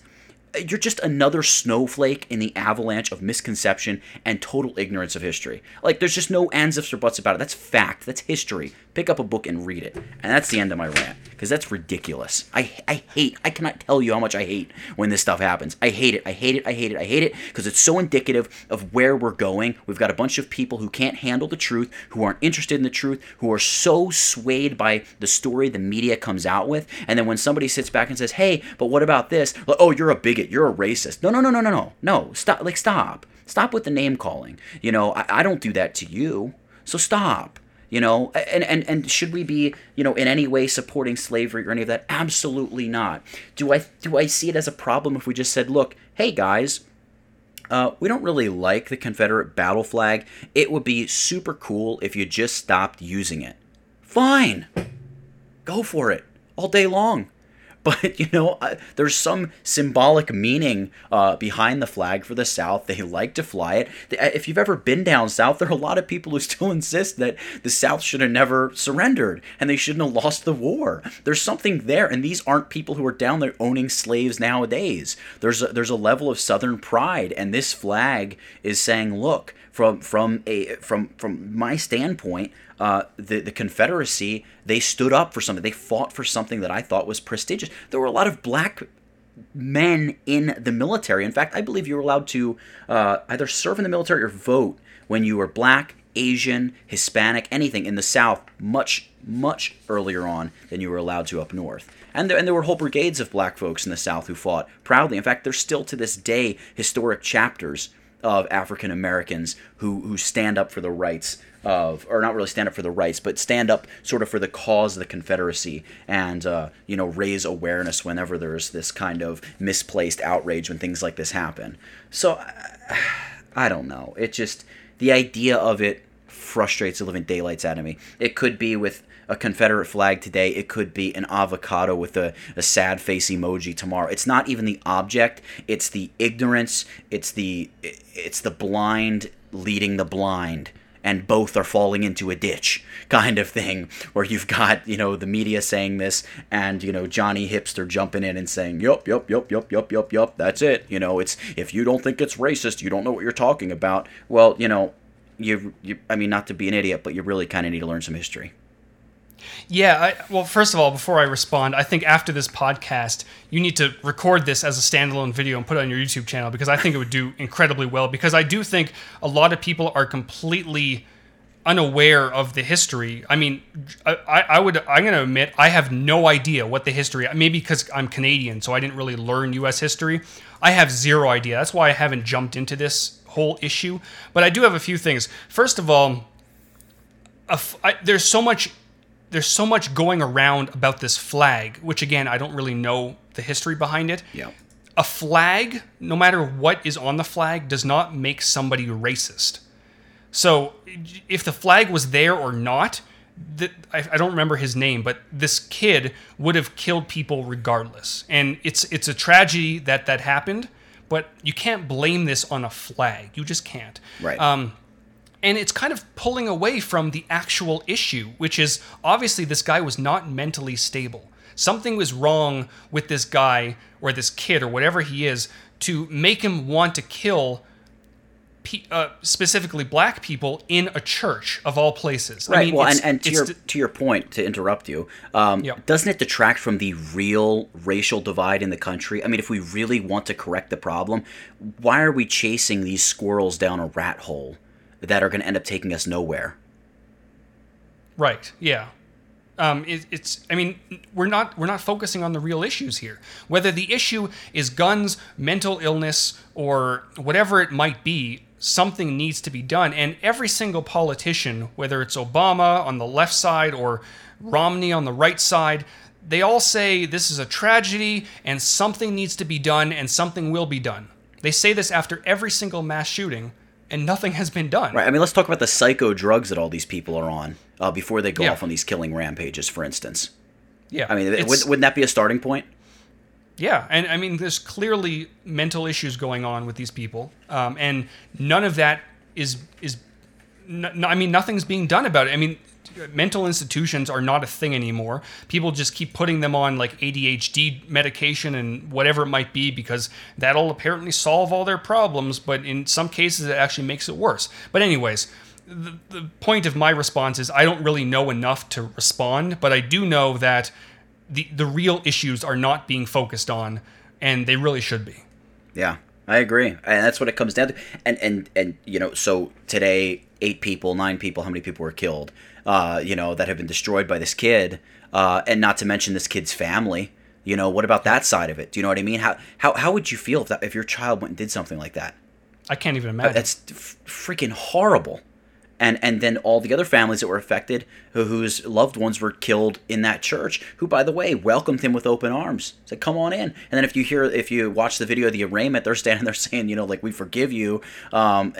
you're just another snowflake in the avalanche of misconception and total ignorance of history. Like, there's just no ands, ifs, or buts about it. That's fact. That's history. Pick up a book and read it. And that's the end of my rant, because that's ridiculous. I, I hate, I cannot tell you how much I hate when this stuff happens. I hate it. I hate it. I hate it. I hate it, because it's so indicative of where we're going. We've got a bunch of people who can't handle the truth, who aren't interested in the truth, who are so swayed by the story the media comes out with. And then when somebody sits back and says, hey, but what about this? Like, oh, you're a bigot. You're a racist. No, no, no, no, no, no. No. Stop. Like, stop. Stop with the name calling. You know, I, I don't do that to you. So stop you know and, and and should we be you know in any way supporting slavery or any of that absolutely not do i do i see it as a problem if we just said look hey guys uh, we don't really like the confederate battle flag it would be super cool if you just stopped using it fine go for it all day long but you know uh, there's some symbolic meaning uh, behind the flag for the south. They like to fly it. Uh, if you've ever been down south there are a lot of people who still insist that the south should have never surrendered and they shouldn't have lost the war. There's something there and these aren't people who are down there owning slaves nowadays. There's a, there's a level of southern pride and this flag is saying look from from a from from my standpoint uh, the, the Confederacy, they stood up for something. They fought for something that I thought was prestigious. There were a lot of black men in the military. In fact, I believe you were allowed to uh, either serve in the military or vote when you were black, Asian, Hispanic, anything in the South much, much earlier on than you were allowed to up north. And there, and there were whole brigades of black folks in the South who fought proudly. In fact, there's still to this day historic chapters of African Americans who, who stand up for the rights of, or not really stand up for the rights, but stand up sort of for the cause of the Confederacy and, uh, you know, raise awareness whenever there's this kind of misplaced outrage when things like this happen. So, I don't know. It just, the idea of it frustrates the living daylights out of me. It could be with a Confederate flag today. It could be an avocado with a, a sad face emoji tomorrow. It's not even the object. It's the ignorance. It's the it's the blind leading the blind and both are falling into a ditch kind of thing where you've got you know the media saying this and you know johnny hipster jumping in and saying yup yup yup yup yup yup yup that's it. You know it's if you don't think it's racist you don't know what you're talking about. Well you know you, you i mean not to be an idiot but you really kind of need to learn some history yeah, I, well, first of all, before I respond, I think after this podcast, you need to record this as a standalone video and put it on your YouTube channel because I think it would do incredibly well. Because I do think a lot of people are completely unaware of the history. I mean, I, I would, I'm going to admit, I have no idea what the history. Maybe because I'm Canadian, so I didn't really learn U.S. history. I have zero idea. That's why I haven't jumped into this whole issue. But I do have a few things. First of all, there's so much there's so much going around about this flag, which again, I don't really know the history behind it. Yeah. A flag, no matter what is on the flag, does not make somebody racist. So if the flag was there or not, the, I, I, don't remember his name, but this kid would have killed people regardless. And it's it's a tragedy that that happened, but you can't blame this on a flag. You just can't. Right. Um, and it's kind of pulling away from the actual issue, which is obviously this guy was not mentally stable. Something was wrong with this guy or this kid or whatever he is to make him want to kill pe- uh, specifically black people in a church of all places. Right. I mean, well, and, and to it's your to your point, to interrupt you, um, doesn't it detract from the real racial divide in the country? I mean, if we really want to correct the problem, why are we chasing these squirrels down a rat hole that are going to end up taking us nowhere? Right. Yeah. Um, it, it's. I mean, we're not we're not focusing on the real issues here. Whether the issue is guns, mental illness, or whatever it might be, something needs to be done. And every single politician, whether it's Obama on the left side or Romney on the right side, they all say this is a tragedy and something needs to be done and something will be done. They say this after every single mass shooting, and nothing has been done. Right. I mean, let's talk about the psycho drugs that all these people are on uh, before they go Yeah. off on these killing rampages, for instance. Yeah. I mean, wouldn't, wouldn't that be a starting point? Yeah, and I mean, there's clearly mental issues going on with these people, um, and none of that is is. n- n- I mean, nothing's being done about it. I mean, mental institutions are not a thing anymore. People just keep putting them on like ADHD medication and whatever it might be because that'll apparently solve all their problems. But in some cases, it actually makes it worse. But anyways. The, the point of my response is I don't really know enough to respond, but I do know that the the real issues are not being focused on, and they really should be. Yeah, I agree, and that's what it comes down to. And and and you know, so today, eight people, nine people, how many people were killed? Uh, you know, that have been destroyed by this kid, uh, and not to mention this kid's family. You know, what about that side of it? Do you know what I mean? How how how would you feel if that if your child went and did something like that? I can't even imagine. That's f- freaking horrible. And and then all the other families that were affected, who, whose loved ones were killed in that church, who by the way welcomed him with open arms, said, "Come on in." And then if you hear, if you watch the video of the arraignment, they're standing there saying, you know, like we forgive you, um,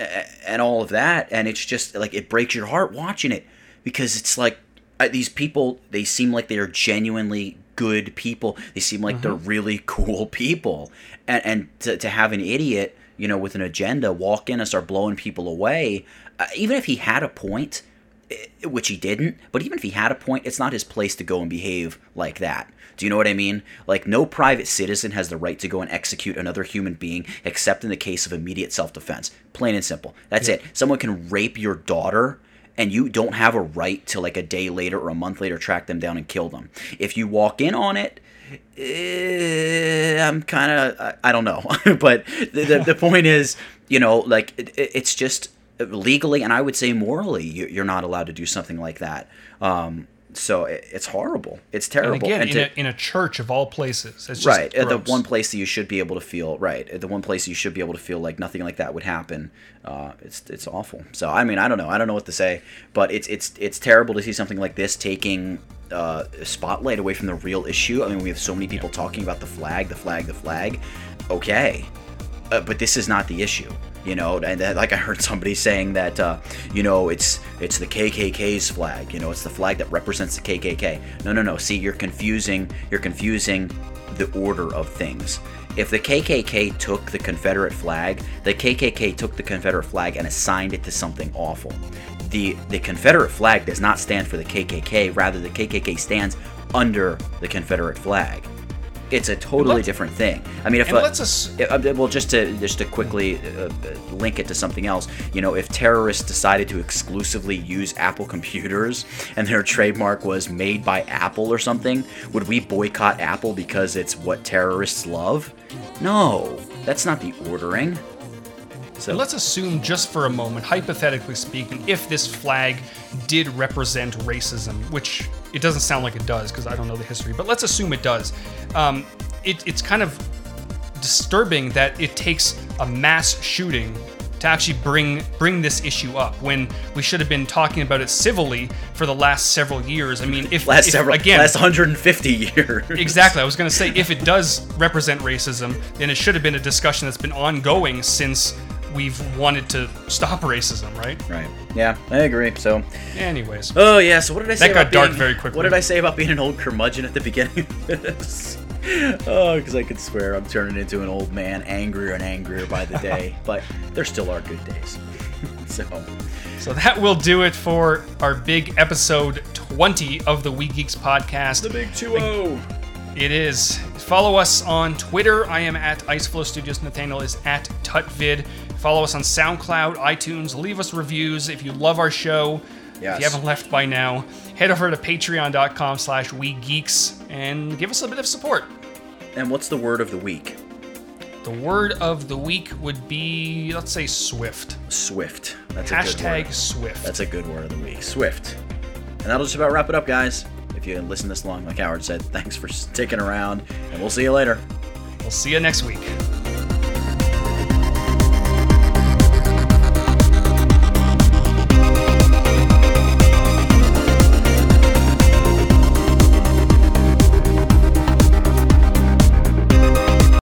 and all of that, and it's just like it breaks your heart watching it. Because it's like uh, these people, they seem like they are genuinely good people. They seem like they're really cool people, and and to, to have an idiot, you know, with an agenda walk in and start blowing people away, uh, even if he had a point, eh, which he didn't, but even if he had a point, it's not his place to go and behave like that. Do you know what I mean? Like, no private citizen has the right to go and execute another human being except in the case of immediate self defense. Plain and simple. That's it. Someone can rape your daughter and you don't have a right to like a day later or a month later track them down and kill them. If you walk in on it, eh, I'm kind of I, I don't know, but the, the, the point is, you know, like it- it's just legally and I would say morally, you, you're not allowed to do something like that. Um, so it, it's horrible. It's terrible. and again, And in, a, in a church of all places, it's right the one place that you should be able to feel right the one place you should be able to feel like nothing like that would happen uh, it's it's awful so i mean i don't know i don't know what to say but it's it's it's terrible to see something like this taking uh, spotlight away from the real issue i mean we have so many people talking about the flag the flag the flag okay uh, but this is not the issue you know and that, like i heard somebody saying that uh, you know it's it's the kkk's flag you know it's the flag that represents the kkk no no no see you're confusing you're confusing the order of things. If the kkk took the confederate flag the kkk took the confederate flag and assigned it to something awful. The the confederate flag does not stand for the kkk rather the kkk stands under the confederate flag it's a totally different thing. I mean, if let's uh, well, just to just to quickly uh, uh, link it to something else, you know, if terrorists decided to exclusively use Apple computers and their trademark was made by Apple or something, would we boycott Apple because it's what terrorists love? No, that's not the ordering. So And let's assume, just for a moment, hypothetically speaking, if this flag did represent racism, which it doesn't sound like it does because I don't know the history, but let's assume it does. Um, it, it's kind of disturbing that it takes a mass shooting to actually bring bring this issue up when we should have been talking about it civilly for the last several years. I mean, if, last if- several, again, last 150 years. Exactly. I was going to say if it does represent racism, then it should have been a discussion that's been ongoing since we've wanted to stop racism, right? Right. Yeah, I agree. So, Anyways, oh yeah. So what did I say? That got about dark being- very quickly. What did I say about being an old curmudgeon at the beginning of this? oh, because I could swear I'm turning into an old man, angrier and angrier by the day. but there still are good days. so, So that will do it for our big episode 20 of the We Geeks podcast. the big 2 0. It is. Follow us on Twitter. I am at Iceflow Studios. Nathaniel is at Tutvid. Follow us on SoundCloud, iTunes. Leave us reviews if you love our show. If you haven't left by now, head over to patreon.com slash wegeeks and give us a bit of support. And what's the word of the week? The word of the week would be, let's say, Swift. Swift. That's a good Hashtag word. Swift. That's a good word of the week. Swift. And that'll just about wrap it up, guys. If you listened this long, like Howard said, thanks for sticking around, and we'll see you later. we'll see you next week.